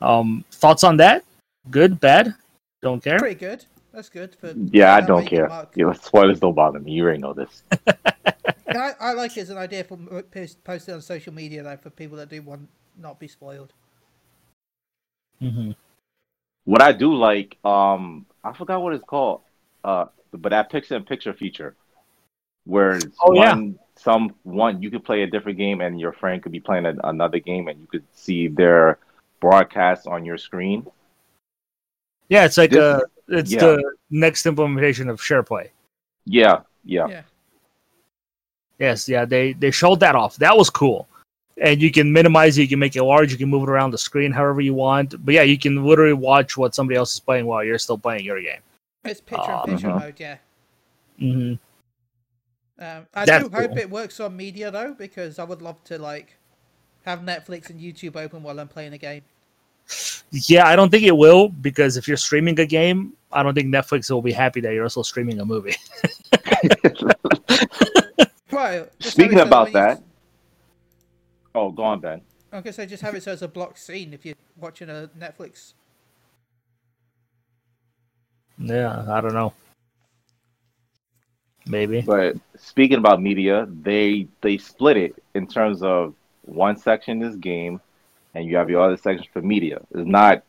Um, thoughts on that? Good, bad? Don't care. Pretty good. That's good. For yeah, I don't care. Yeah, spoilers don't bother me. You already know this. And I, I like it as an idea for mo- post- posted on social media though for people that do want not be spoiled. hmm What I do like, um, I forgot what it's called, uh, but that picture in picture feature, where it's Oh, yeah. some one you could play a different game and your friend could be playing a, another game and you could see their broadcast on your screen. Yeah, it's like This uh is- it's yeah. the next implementation of SharePlay. Yeah, yeah, Yeah. Yes, yeah, they they showed that off. That was cool. And you can minimize it, you can make it large, you can move it around the screen however you want. But yeah, you can literally watch what somebody else is playing while you're still playing your game. It's picture Ah, in picture mhm. mode, yeah. hmm Um, I That's do hope cool. it works on media though, because I would love to like have Netflix and YouTube open while I'm playing a game. Yeah, I don't think it will because if you're streaming a game, I don't think Netflix will be happy that you're also streaming a movie. Well, just Speaking it so about when you- that- oh, go on, Ben. I was gonna just have it so it's a block scene if you're watching a Netflix Yeah, I don't know. Maybe. But speaking about media, they they split it in terms of one section is game, and you have your other section for media. It's not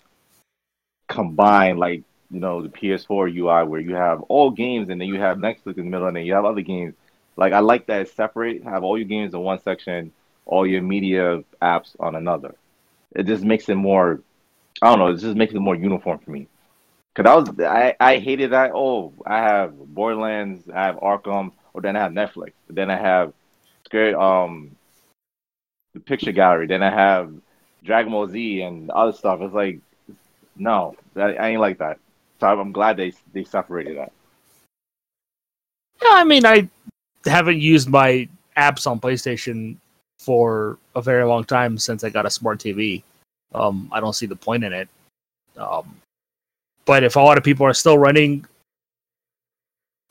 combined like you know the PS4 UI where you have all games and then you have Netflix in the middle and then you have other games. Like I like that it's separate. Have all your games in one section, all your media apps on another. It just makes it more. I don't know. It just makes it more uniform for me. Cause I was I, I hated that. Oh, I have Borderlands, I have Arkham, or then I have Netflix. Then I have Scared um the picture gallery. Then I have Dragon Ball Z and other stuff. It's like no, I, I ain't like that. So I'm glad they they separated that. Yeah, I mean, I haven't used my apps on PlayStation for a very long time since I got a smart TV. Um, I don't see the point in it. Um, but if a lot of people are still running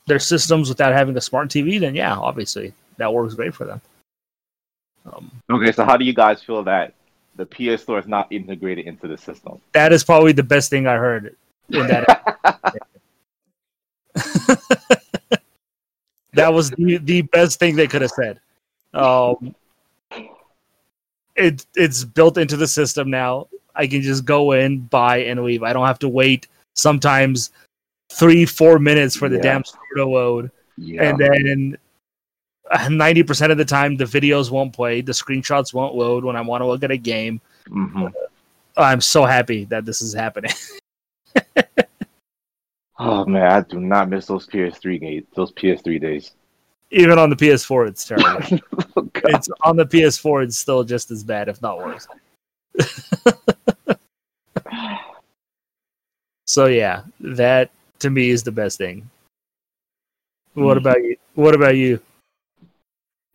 their systems without having a smart TV, then yeah, obviously that works great for them. Um, okay, so how do you guys feel that the PS Store is not integrated into the system? That is probably the best thing I heard in that. that was the, the best thing they could have said. Um, it it's built into the system now. I can just go in, buy, and leave. I don't have to wait sometimes three, four minutes for the yeah. damn store to load. Yeah. And then 90% of the time, the videos won't play, the screenshots won't load when I want to look at a game. Mm-hmm. I'm so happy that this is happening. oh man, I do not miss those PS3 games, those PS3 days. Even on the PS4, it's terrible. oh, it's on the PS4, it's still just as bad, if not worse. So yeah, that to me is the best thing. What mm-hmm. about you? What about you?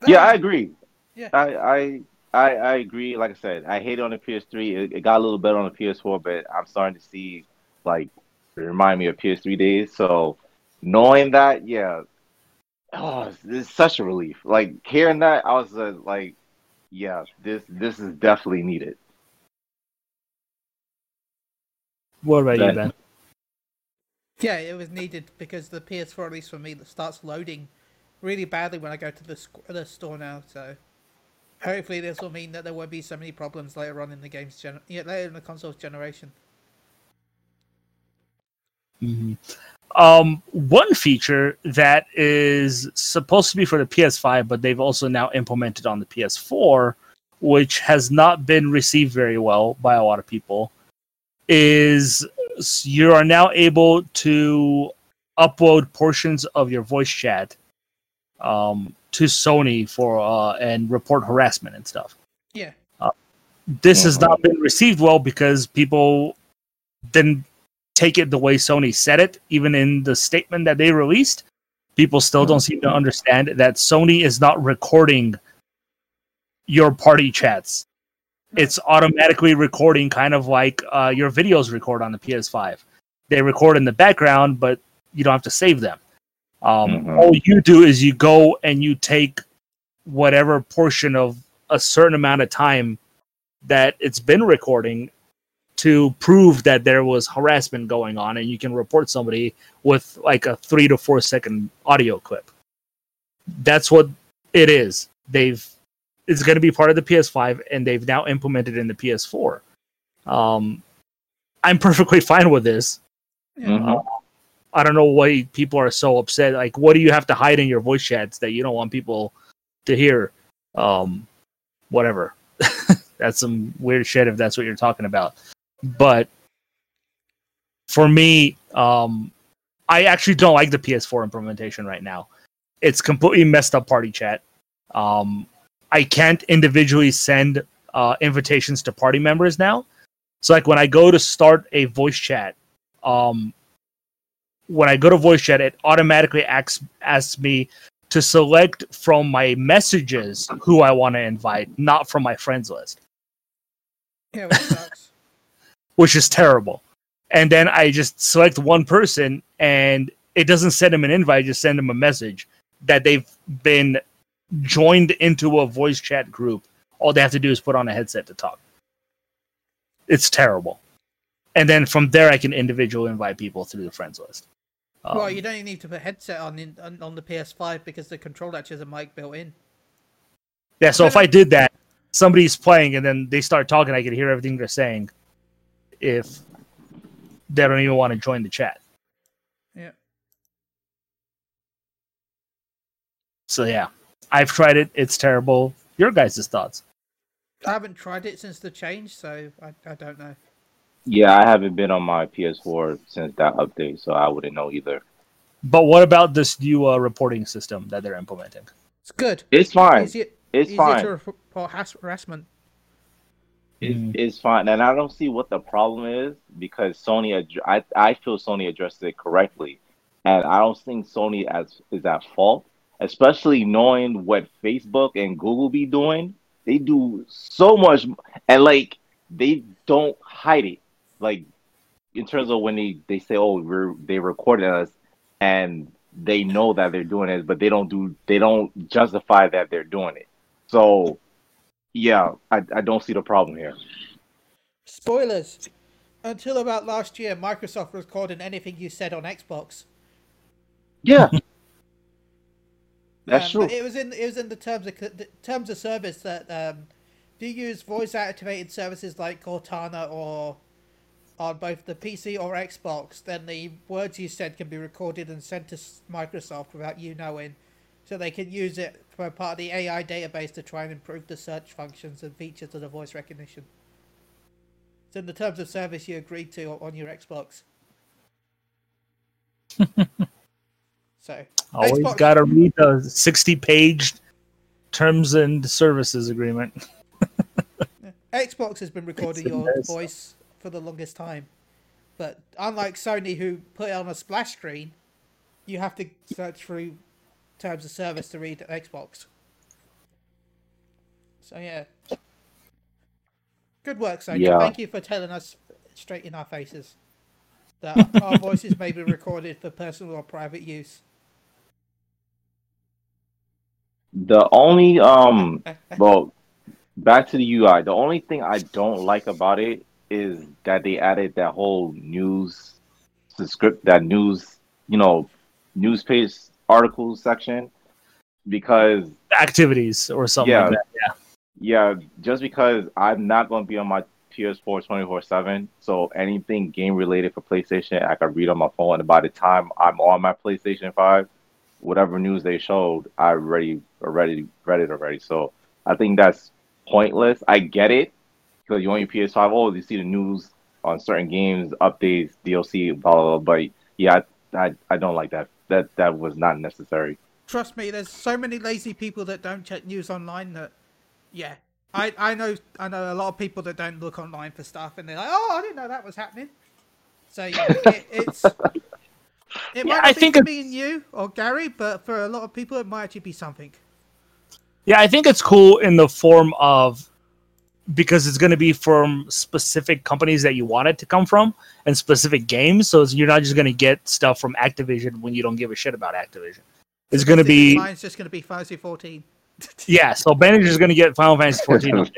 Yeah, I agree. Yeah, I, I I I agree. Like I said, I hate it on the PS3. It, it, got a little better on the PS4, but I'm starting to see like it remind me of PS3 days. So knowing that, yeah, oh, it's, it's such a relief. Like hearing that, I was uh, like, yeah, this this is definitely needed. What about you, Ben? Yeah, it was needed because the PS4, at least for me, that starts loading really badly when I go to the the store now. So hopefully, this will mean that there won't be so many problems later on in the game's gen- yeah, later in the console's generation. Mm-hmm. Um, one feature that is supposed to be for the PS5, but they've also now implemented on the PS4, which has not been received very well by a lot of people, is you are now able to upload portions of your voice chat um, to Sony for uh, and report harassment and stuff. Yeah. Uh, this has not been received well because people didn't take it the way Sony said it, even in the statement that they released. People still don't seem to understand that Sony is not recording your party chats it's automatically recording kind of like uh, your videos record on the PS5. They record in the background, but you don't have to save them. Um, mm-hmm. All you do is you go and you take whatever portion of a certain amount of time that it's been recording to prove that there was harassment going on, and you can report somebody with like a three to four second audio clip. That's what it is. They've it's going to be part of the PS5, and they've now implemented in the PS4. Um, I'm perfectly fine with this. Mm-hmm. Uh, I don't know why people are so upset. Like, what do you have to hide in your voice chats that you don't want people to hear? Um, whatever. that's some weird shit if that's what you're talking about. But for me, um, I actually don't like the PS4 implementation right now. It's completely messed up party chat. Um, I can't individually send uh, invitations to party members now. So like when I go to start a voice chat, um, when I go to voice chat, it automatically asks asks me to select from my messages who I want to invite, not from my friends list. Yeah, which is terrible. And then I just select one person, and it doesn't send them an invite; just send them a message that they've been joined into a voice chat group, all they have to do is put on a headset to talk. It's terrible. and then from there I can individually invite people through the friends list. Um, well, you don't even need to put a headset on in, on, on the PS5 because the controller actually has a mic built in. yeah, so if I did that, somebody's playing and then they start talking, I can hear everything they're saying. If they don't even want to join the chat. Yeah. So yeah, I've tried it. It's terrible. Your guys' thoughts? I haven't tried it since the change, so I, I don't know. Yeah, I haven't been on my PS4 since that update, so I wouldn't know either. But what about this new uh, reporting system that they're implementing? It's good. It's fine. Easier, It's easier fine. to report harassment. It, Mhm. It's fine, and I don't see what the problem is because Sony. ad- I I feel Sony addressed it correctly, and I don't think Sony as is at fault, especially knowing what Facebook and Google be doing. They do so much, and like they don't hide it. Like in terms of when they they say, "Oh, we're they recorded us," and they know that they're doing it, but they don't do they don't justify that they're doing it. So yeah, I, I don't see the problem here. Spoilers. Until about last year, Microsoft was recording anything you said on Xbox. Yeah, that's Um, true. It was in it was in the terms of the terms of service that um, if you use voice activated services like Cortana or on both the PC or Xbox, then the words you said can be recorded and sent to Microsoft without you knowing, so they can use it part of the AI database to try and improve the search functions and features of the voice recognition. It's in the terms of service you agreed to on your Xbox. so Always Xbox- got to read the sixty-page terms and services agreement. Xbox has been recording your mess. voice for the longest time, but unlike Sony, who put it on a splash screen, you have to search through terms of service to read Xbox. So yeah, good work, Sony. Yeah. Thank you for telling us straight in our faces that our voices may be recorded for personal or private use. The only um, well, back to the UI. The only thing I don't like about it is that they added that whole news script, that news, you know, news page articles section, because Activities or something Yeah. like that. Yeah. Yeah, just because I'm not going to be on my PS4 24 7. So anything game related for PlayStation, I can read on my phone. And by the time I'm on my PlayStation 5, whatever news they showed, I already already read it already. So I think that's pointless. I get it because you on your PS5, oh, you see the news on certain games, updates, DLC, blah blah. blah. But yeah, I, I I don't like that. That that was not necessary. Trust me, there's so many lazy people that don't check news online that, yeah, I, I know I know a lot of people that don't look online for stuff, and they're like, oh, I didn't know that was happening. So yeah, it, it's it might Yeah, not I be think for it's- me and you or Gary, but for a lot of people, it might actually be something. Yeah, I think it's cool in the form of because it's going to be from specific companies that you want it to come from and specific games. So you're not just going to get stuff from Activision when you don't give a shit about Activision. It's going to be mine's just going to be Final Fantasy 14. yeah. So Bandage is going to get Final Fantasy 14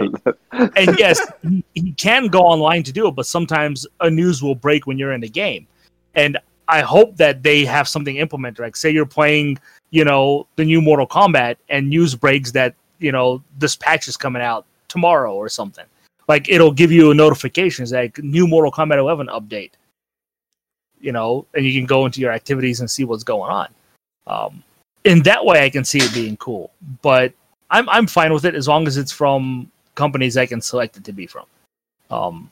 and yes, he, he can go online to do it, but sometimes a news will break when you're in the game. And I hope that they have something implemented. Like, say you're playing, you know, the new Mortal Kombat, and news breaks that you know this patch is coming out tomorrow or something. Like, it'll give you a notification, like new Mortal Kombat 11 update. You know, and you can go into your activities and see what's going on. Um, in that way, I can see it being cool. But I'm I'm fine with it as long as it's from companies I can select it to be from, um,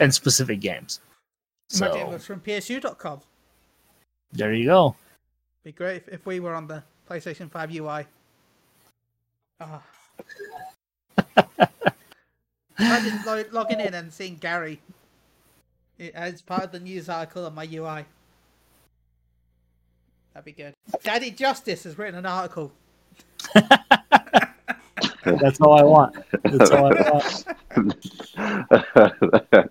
and specific games. Imagine it was from PSU.com. there you go. Be great if, if we were on the PlayStation 5 UI. Ah. Imagine lo- logging in and seeing Gary i- as part of the news article on my UI. That'd be good. Daddy Justice has written an article. That's all I want. That's all I want.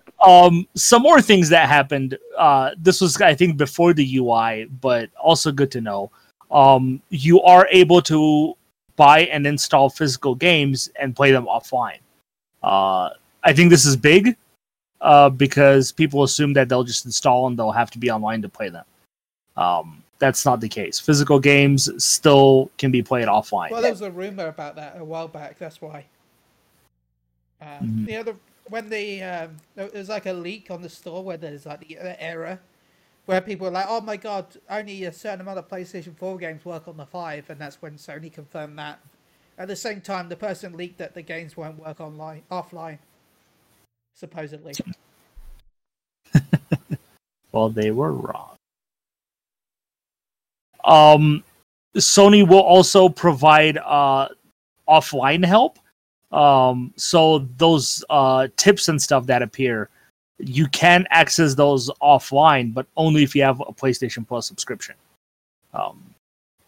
Um, some more things that happened. Uh, this was I think before the UI, but also good to know. Um, you are able to buy and install physical games and play them offline. Uh, I think this is big uh, because people assume that they'll just install and they'll have to be online to play them. Um, that's not the case. Physical games still can be played offline. Well, there was a rumor about that a while back. That's why. Um, Mhm. The other when the um, there was like a leak on the store where there's like the error, where people were like, "Oh my god, only a certain amount of PlayStation Four games work on the five, and that's when Sony confirmed that. At the same time, the person leaked that the games won't work online offline. Supposedly, Well, they were wrong. Um, Sony will also provide uh, offline help. Um, so those uh, tips and stuff that appear, you can access those offline, but only if you have a PlayStation Plus subscription. Um,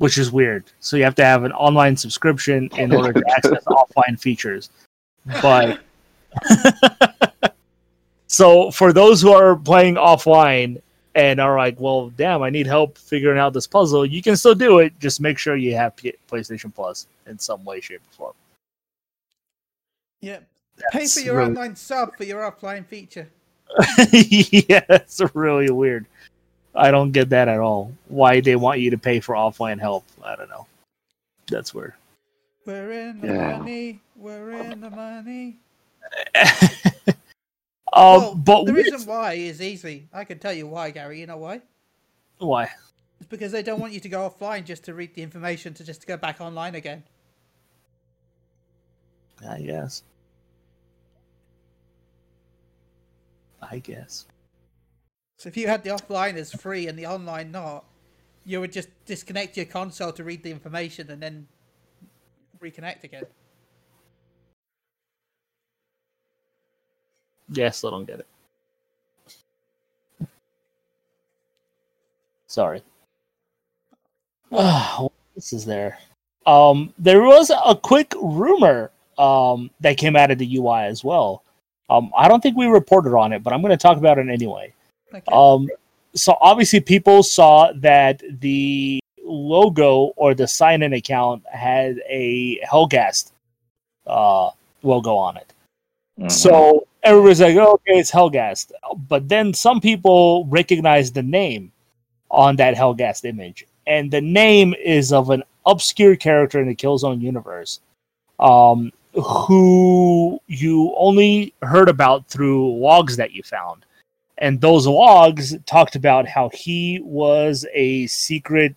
which is weird. So you have to have an online subscription in order to access offline features. But so for those who are playing offline and are like, well, damn, I need help figuring out this puzzle, you can still do it. Just make sure you have P- PlayStation Plus in some way, shape, or form. yeah. Pay for your really- online sub for your offline feature. yeah, that's really weird. I don't get that at all. Why they want you to pay for offline help? I don't know. That's weird. We're in the Yeah. money. We're in the money. um, well, but the reason why is easy. I can tell you why, Gary. You know why? why? It's because they don't want you to go offline just to read the information to just go back online again. I guess. I guess. So if you had the offline as free and the online not, you would just disconnect your console to read the information and then reconnect again. Yeah, still don't get it. Sorry. what else is there? Um, there was a quick rumor um, that came out of the UI as well. Um, I don't think we reported on it, but I'm going to talk about it anyway. Okay. Um, so obviously, people saw that the logo or the sign-in account had a Helghast uh, logo on it. So everybody's like, oh, okay, it's Helghast. But then some people recognize the name on that Helghast image. And the name is of an obscure character in the Killzone universe um, who you only heard about through logs that you found. And those logs talked about how he was a secret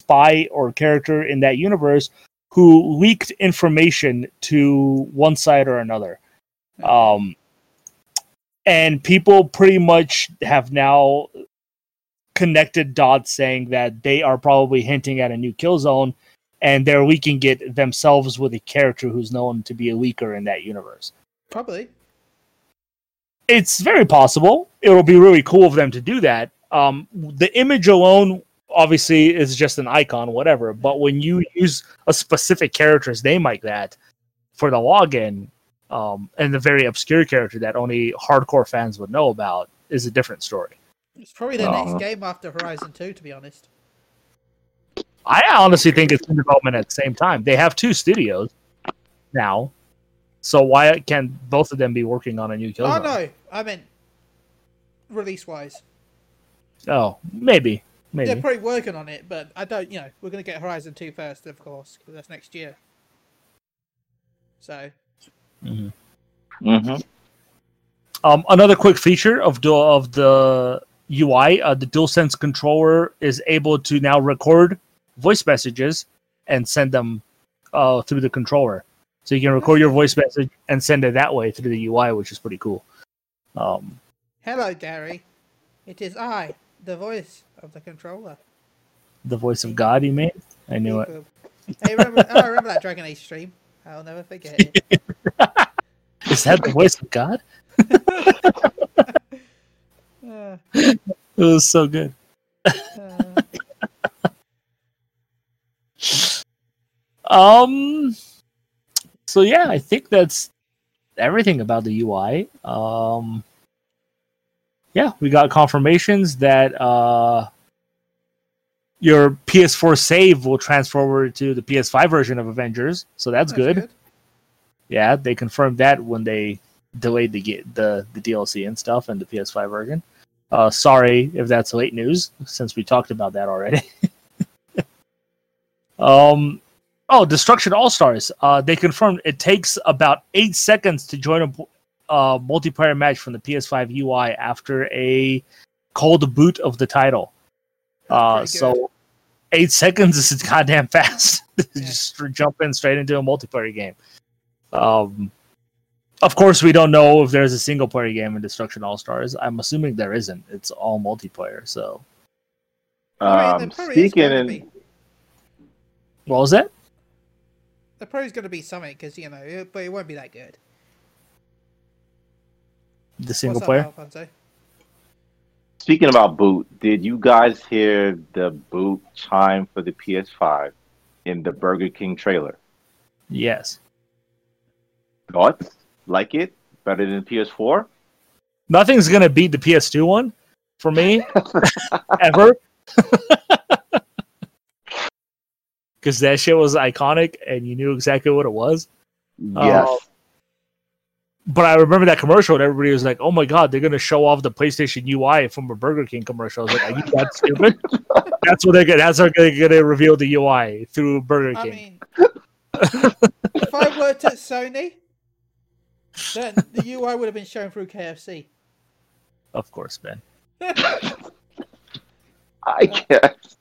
spy or character in that universe who leaked information to one side or another. Um, and people pretty much have now connected dots saying that they are probably hinting at a new Killzone and they're leaking it themselves with a character who's known to be a leaker in that universe. Probably. It's very possible. It'll be really cool of them to do that. Um, the image alone obviously is just an icon, whatever. But when you use a specific character's name like that for the login, um, and the very obscure character that only hardcore fans would know about is a different story. It's probably the Uh-huh. next game after Horizon 2, to be honest. I honestly think it's in development at the same time. They have two studios now, so why can't both of them be working on a new Killzone? Oh, no. I meant release wise. Oh, maybe, maybe. They're probably working on it, but I don't, you know, we're going to get Horizon 2 first, of course, because that's next year. So, Mhm. hmm Um, another quick feature of the of the UI, uh, the DualSense controller is able to now record voice messages and send them uh, through the controller. So you can record your voice message and send it that way through the UI, which is pretty cool. Um, hello, Gary. It is I, the voice of the controller. the voice of God, you mean? I knew it. Hey, remember, oh, I remember that Dragon Age stream. I'll never forget it. Is that the voice of God? Uh, It was so good. Um. So yeah, I think that's everything about the UI. Um. Yeah, we got confirmations that uh, your PS4 save will transfer over to the PS5 version of Avengers, so that's, good. Yeah, they confirmed that when they delayed the the the DLC and stuff and the PS5 version. Uh, sorry if that's late news since we talked about that already. um, oh, Destruction All Stars. Uh, they confirmed it takes about eight seconds to join a uh, multiplayer match from the PS5 UI after a cold boot of the title. Uh, so eight seconds is goddamn fast. Yeah. Just jump in straight into a multiplayer game. Um, of course, we don't know if there's a single player game in Destruction All Stars. I'm assuming there isn't. It's all multiplayer. So, Um, there speaking going to in, what was that? There probably is going to be something because you know, it, but it won't be that good. The single What's up, player? Alfonso? speaking about boot, did you guys hear the boot chime for the PS5 in the Burger King trailer? Yes. Thoughts? Like it? Better than PS4? Nothing's gonna beat the PS2 one for me ever. Because that shit was iconic and you knew exactly what it was. Yes. Oh. Um, but I remember that commercial and everybody was like, "Oh my god, they're gonna show off the PlayStation UI from a Burger King commercial." I was like, "Are you that stupid?" that's what they're gonna. That's how they're gonna reveal the UI through Burger I King. mean, if I worked at Sony, then the UI would have been shown through KFC. of course, Ben. I guess.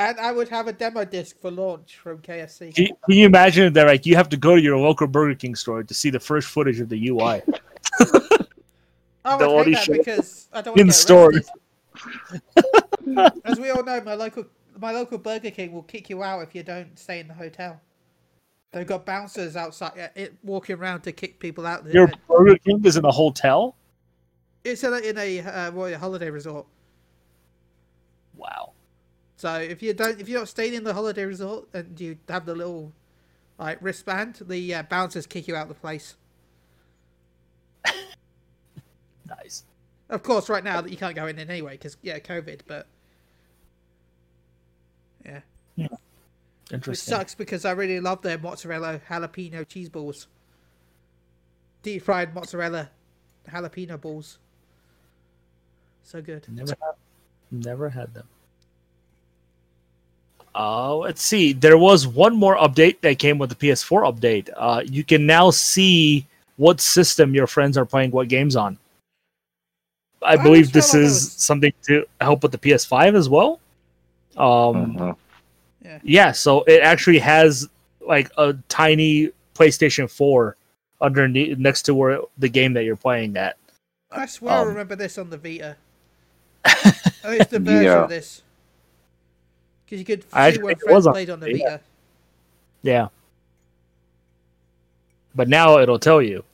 And I would have a demo disc for launch from KFC. Can, can you imagine that? Like, you have to go to your local Burger King store to see the first footage of the UI. I would only hate that show because I don't want in to store. As we all know, my local my local Burger King will kick you out if you don't stay in the hotel. They've got bouncers outside it walking around to kick people out. The, Your Burger King is in a hotel. it's in a, in a uh, royal holiday resort. Wow. So if you don't, if you're not staying in the holiday resort and you have the little like wristband, the uh, bouncers kick you out of the place. Nice. Of course, right now that you can't go in anyway because yeah, COVID. But yeah, which Interesting. It sucks because I really love their mozzarella jalapeno cheese balls, deep fried mozzarella jalapeno balls. So good. Never had, never had them. Uh, let's see. There was one more update that came with the PS4 update. Uh, you can now see what system your friends are playing what games on. I I believe just this is was- something to help with the PS5 as well. Um, Mhm. yeah, so it actually has like a tiny PlayStation 4 underneath next to where the game that you're playing at. I swear I Um, remember this on the Vita. oh, it's the version Yeah. of this. Because you could I see actually when think friends on played on the Vita. Vita. Yeah. But now it'll tell you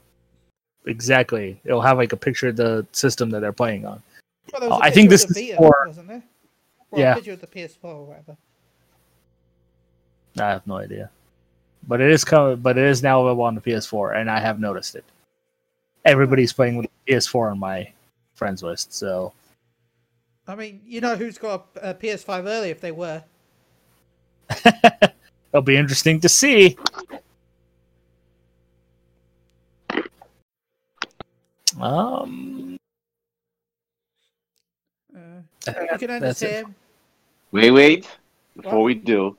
exactly. It'll have like a picture of the system that they're playing on. Well, a I think this the is for- wasn't there? Well, Yeah. a picture of the PS4 or whatever. I have no idea. But it is coming but it is now available on the PS4 and I have noticed it. Everybody's playing with the PS4 on my friends list, so I mean, you know who's got a, a PS5 early if they were. it'll be interesting to see. Um Uh, you can that's it. understand. Wait, wait. Before What? we do,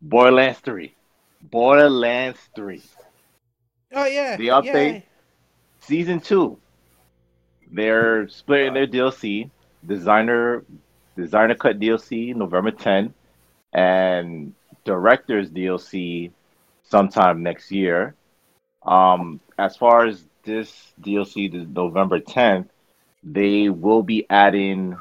Borderlands 3. Borderlands 3. Oh yeah. The update? Season 2. They're splitting their DLC. Designer Designer Cut DLC November 10 and Director's DLC sometime next year. Um, as far as this DLC, the November 10th, they will be adding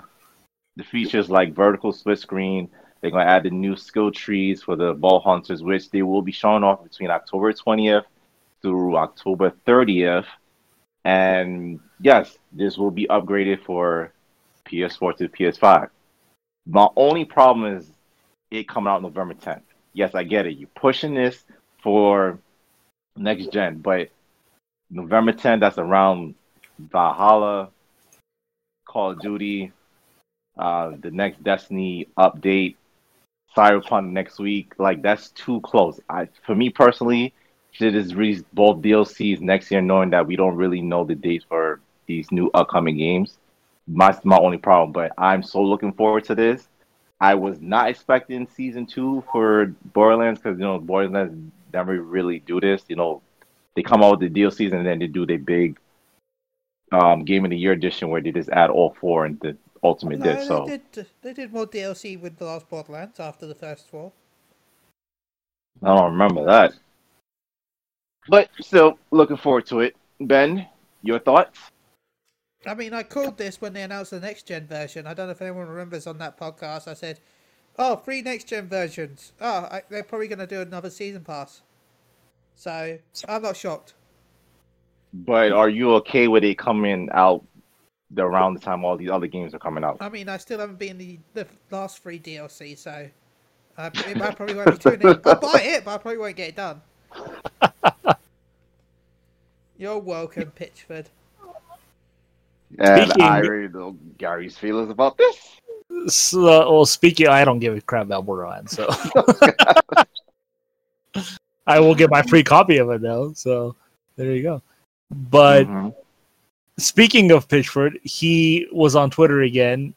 the features like vertical split screen. They're going to add the new skill trees for the vault hunters, which they will be showing off between October 20th through October 30th. And yes, this will be upgraded for PS4 to PS5. My only problem is it coming out November 10th. Yes, I get it. You're pushing this for next gen, but November 10th, that's around Valhalla, Call of Duty, uh, the next Destiny update, Cyberpunk next week. Like that's too close. I, for me personally, should just release both DLCs next year, knowing that we don't really know the dates for these new upcoming games. That's my only problem. But I'm so looking forward to this. I was not expecting season two for Borderlands because you know Borderlands never really do this. You know, they come out with the DLCs and then they do their big um, game of the year edition where they just add all four and the ultimate No, disc. they So did. They did more DLC with the last Borderlands after the first four. I don't remember that. But still looking forward to it. Ben, your thoughts? I mean, I called this when they announced the next gen version. I don't know if anyone remembers on that podcast. I said, "Oh, three next gen versions. Oh, I, they're probably going to do another season pass." So I'm not shocked. But are you okay with it coming out the, around the time all these other games are coming out? I mean, I still haven't been the the last three DLC, so uh, it, I probably won't be tuning in. I'll buy it, but I probably won't get it done. You're welcome, Pitchford. And Speaking- I know Gary's feelings about this. So, well, speaking, I don't give a crap about Borderlands, so I will get my free copy of it though. So there you go. But Mhm. speaking of Pitchford, he was on Twitter again,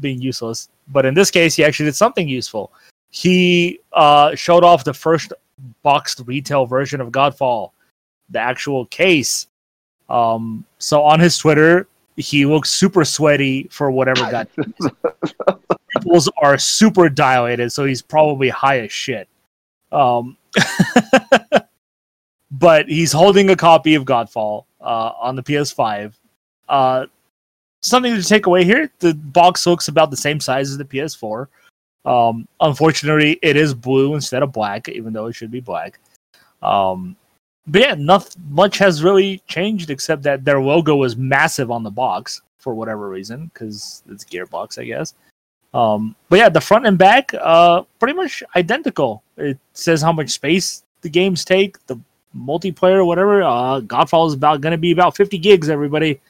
being useless. But in this case, he actually did something useful. He uh, showed off the first boxed retail version of Godfall, the actual case. Um, so on his Twitter, he looks super sweaty for whatever got. Pupils are super dilated, so he's probably high as shit. Um, but he's holding a copy of Godfall uh, on the PS5. Uh, something to take away here: the box looks about the same size as the PS4. Um, unfortunately, it is blue instead of black, even though it should be black. Um, but yeah, nothing much has really changed except that their logo was massive on the box for whatever reason, because it's Gearbox, I guess. Um, but yeah, the front and back, uh, pretty much identical. It says how much space the games take, the multiplayer, whatever. Uh, Godfall is about going to be about 50 gigs, everybody,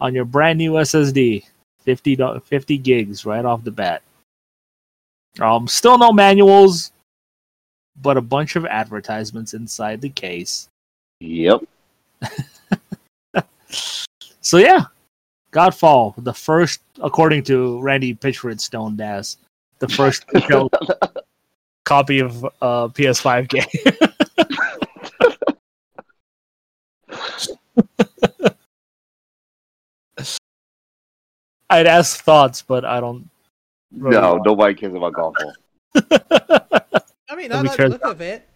on your brand new SSD. 50, 50 gigs right off the bat. Um, still no manuals, but a bunch of advertisements inside the case. Yep. So yeah, Godfall, the first, according to Randy Pitchford Stone Das, the first copy of uh, PS5 game. I'd ask thoughts, but I don't. really No, nobody cares about golf. Ball. I mean, Nobody I like the cares look of it.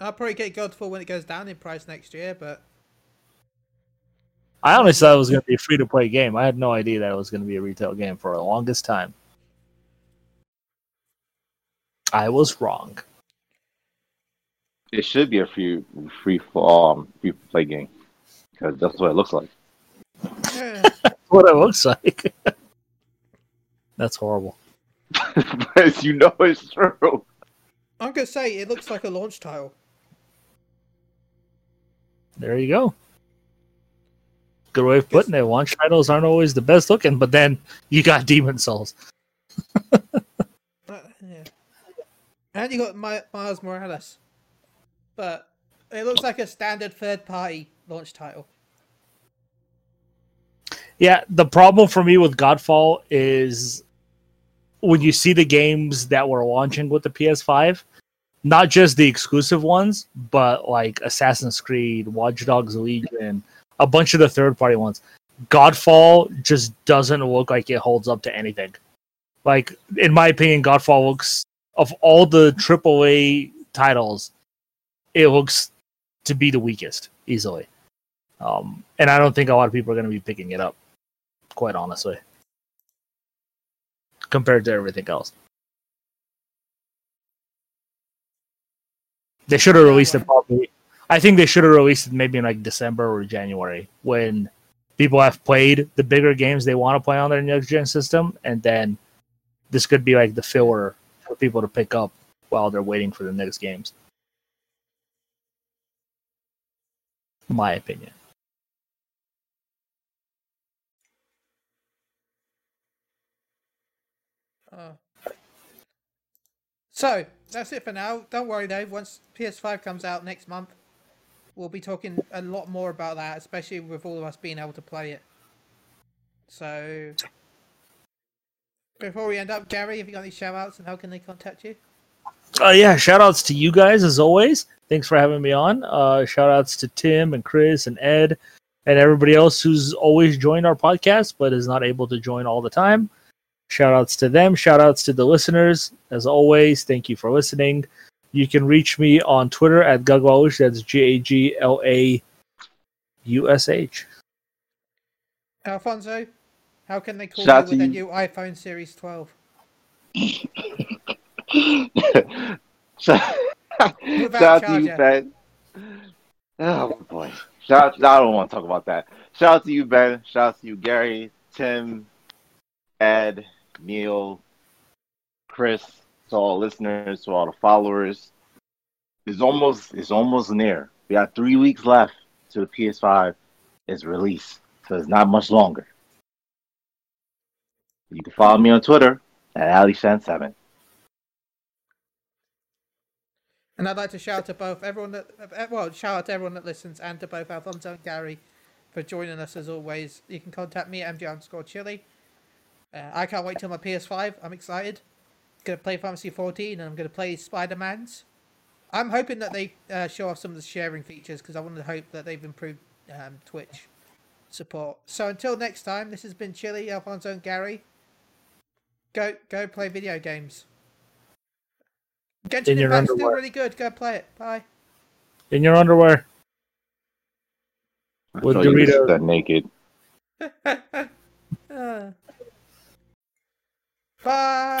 I'll probably get Godfall when it goes down in price next year, but I honestly thought it was going to be a free to play game. I had no idea that it was going to be a retail game for the longest time. I was wrong. It should be a free, free, um, free play game because that's what it looks like. yeah. What it looks like. That's horrible. but you know it's true. I'm gonna say it looks like a launch title. There you go. Good way of putting it. Launch titles aren't always the best looking, but then you got Demon Souls. Uh, yeah. And you got Mi- Miles Morales, but it looks like a standard third-party launch title. Yeah, the problem for me with Godfall is when you see the games that were launching with the PS5, not just the exclusive ones, but like Assassin's Creed, Watch Dogs Legion, a bunch of the third party ones. Godfall just doesn't look like it holds up to anything. Like, in my opinion, Godfall looks, of all the AAA titles, it looks to be the weakest, easily. Um, and I don't think a lot of people are going to be picking it up quite honestly, compared to everything else. They should have released it probably. I think they should have released it maybe in like December or January when people have played the bigger games they want to play on their next gen system, and then this could be like the filler for people to pick up while they're waiting for the next games. My opinion. So that's it for now. Don't worry though. Once PS5 comes out next month, we'll be talking a lot more about that, especially with all of us being able to play it. So before we end up, Gary, have you got any shout outs and how can they contact you? Uh, yeah, shout outs to you guys as always. Thanks for having me on. Uh, shout outs to Tim and Chris and Ed and everybody else who's always joined our podcast but is not able to join all the time. Shout outs to them. Shout outs to the listeners. As always, thank you for listening. You can reach me on Twitter at Gaglaush. That's G A G L A U S H. Alfonso, how can they call Shout you with a new iPhone Series 12? Shout Without shout out to you. Ben. Oh boy. Shout I don't want to talk about that. Shout out to you, Ben. Shout out to you, Gary, Tim, Ed, Neil, Chris, to all listeners, to all the followers. It's almost it's almost near. We got three weeks left to the PS5 is released. So it's not much longer. You can follow me on Twitter at AliShan7. And I'd like to shout out to both everyone that well, shout out to everyone that listens and to both Alfonso and Gary for joining us as always. You can contact me at MJ underscore chili. Uh, I can't wait till my PS5. I'm excited. Gonna play Fantasy 14 and I'm gonna play Spider Man's. I'm hoping that they uh, show off some of the sharing features because I want to hope that they've improved um, Twitch support. So until next time, this has been Chili, Alfonso, and Gary. Go go play video games. Genshin In your Impact's still underwear. really good. Go play it. Bye. In your underwear. With So you just Doritos. stood naked. Uh. Bye.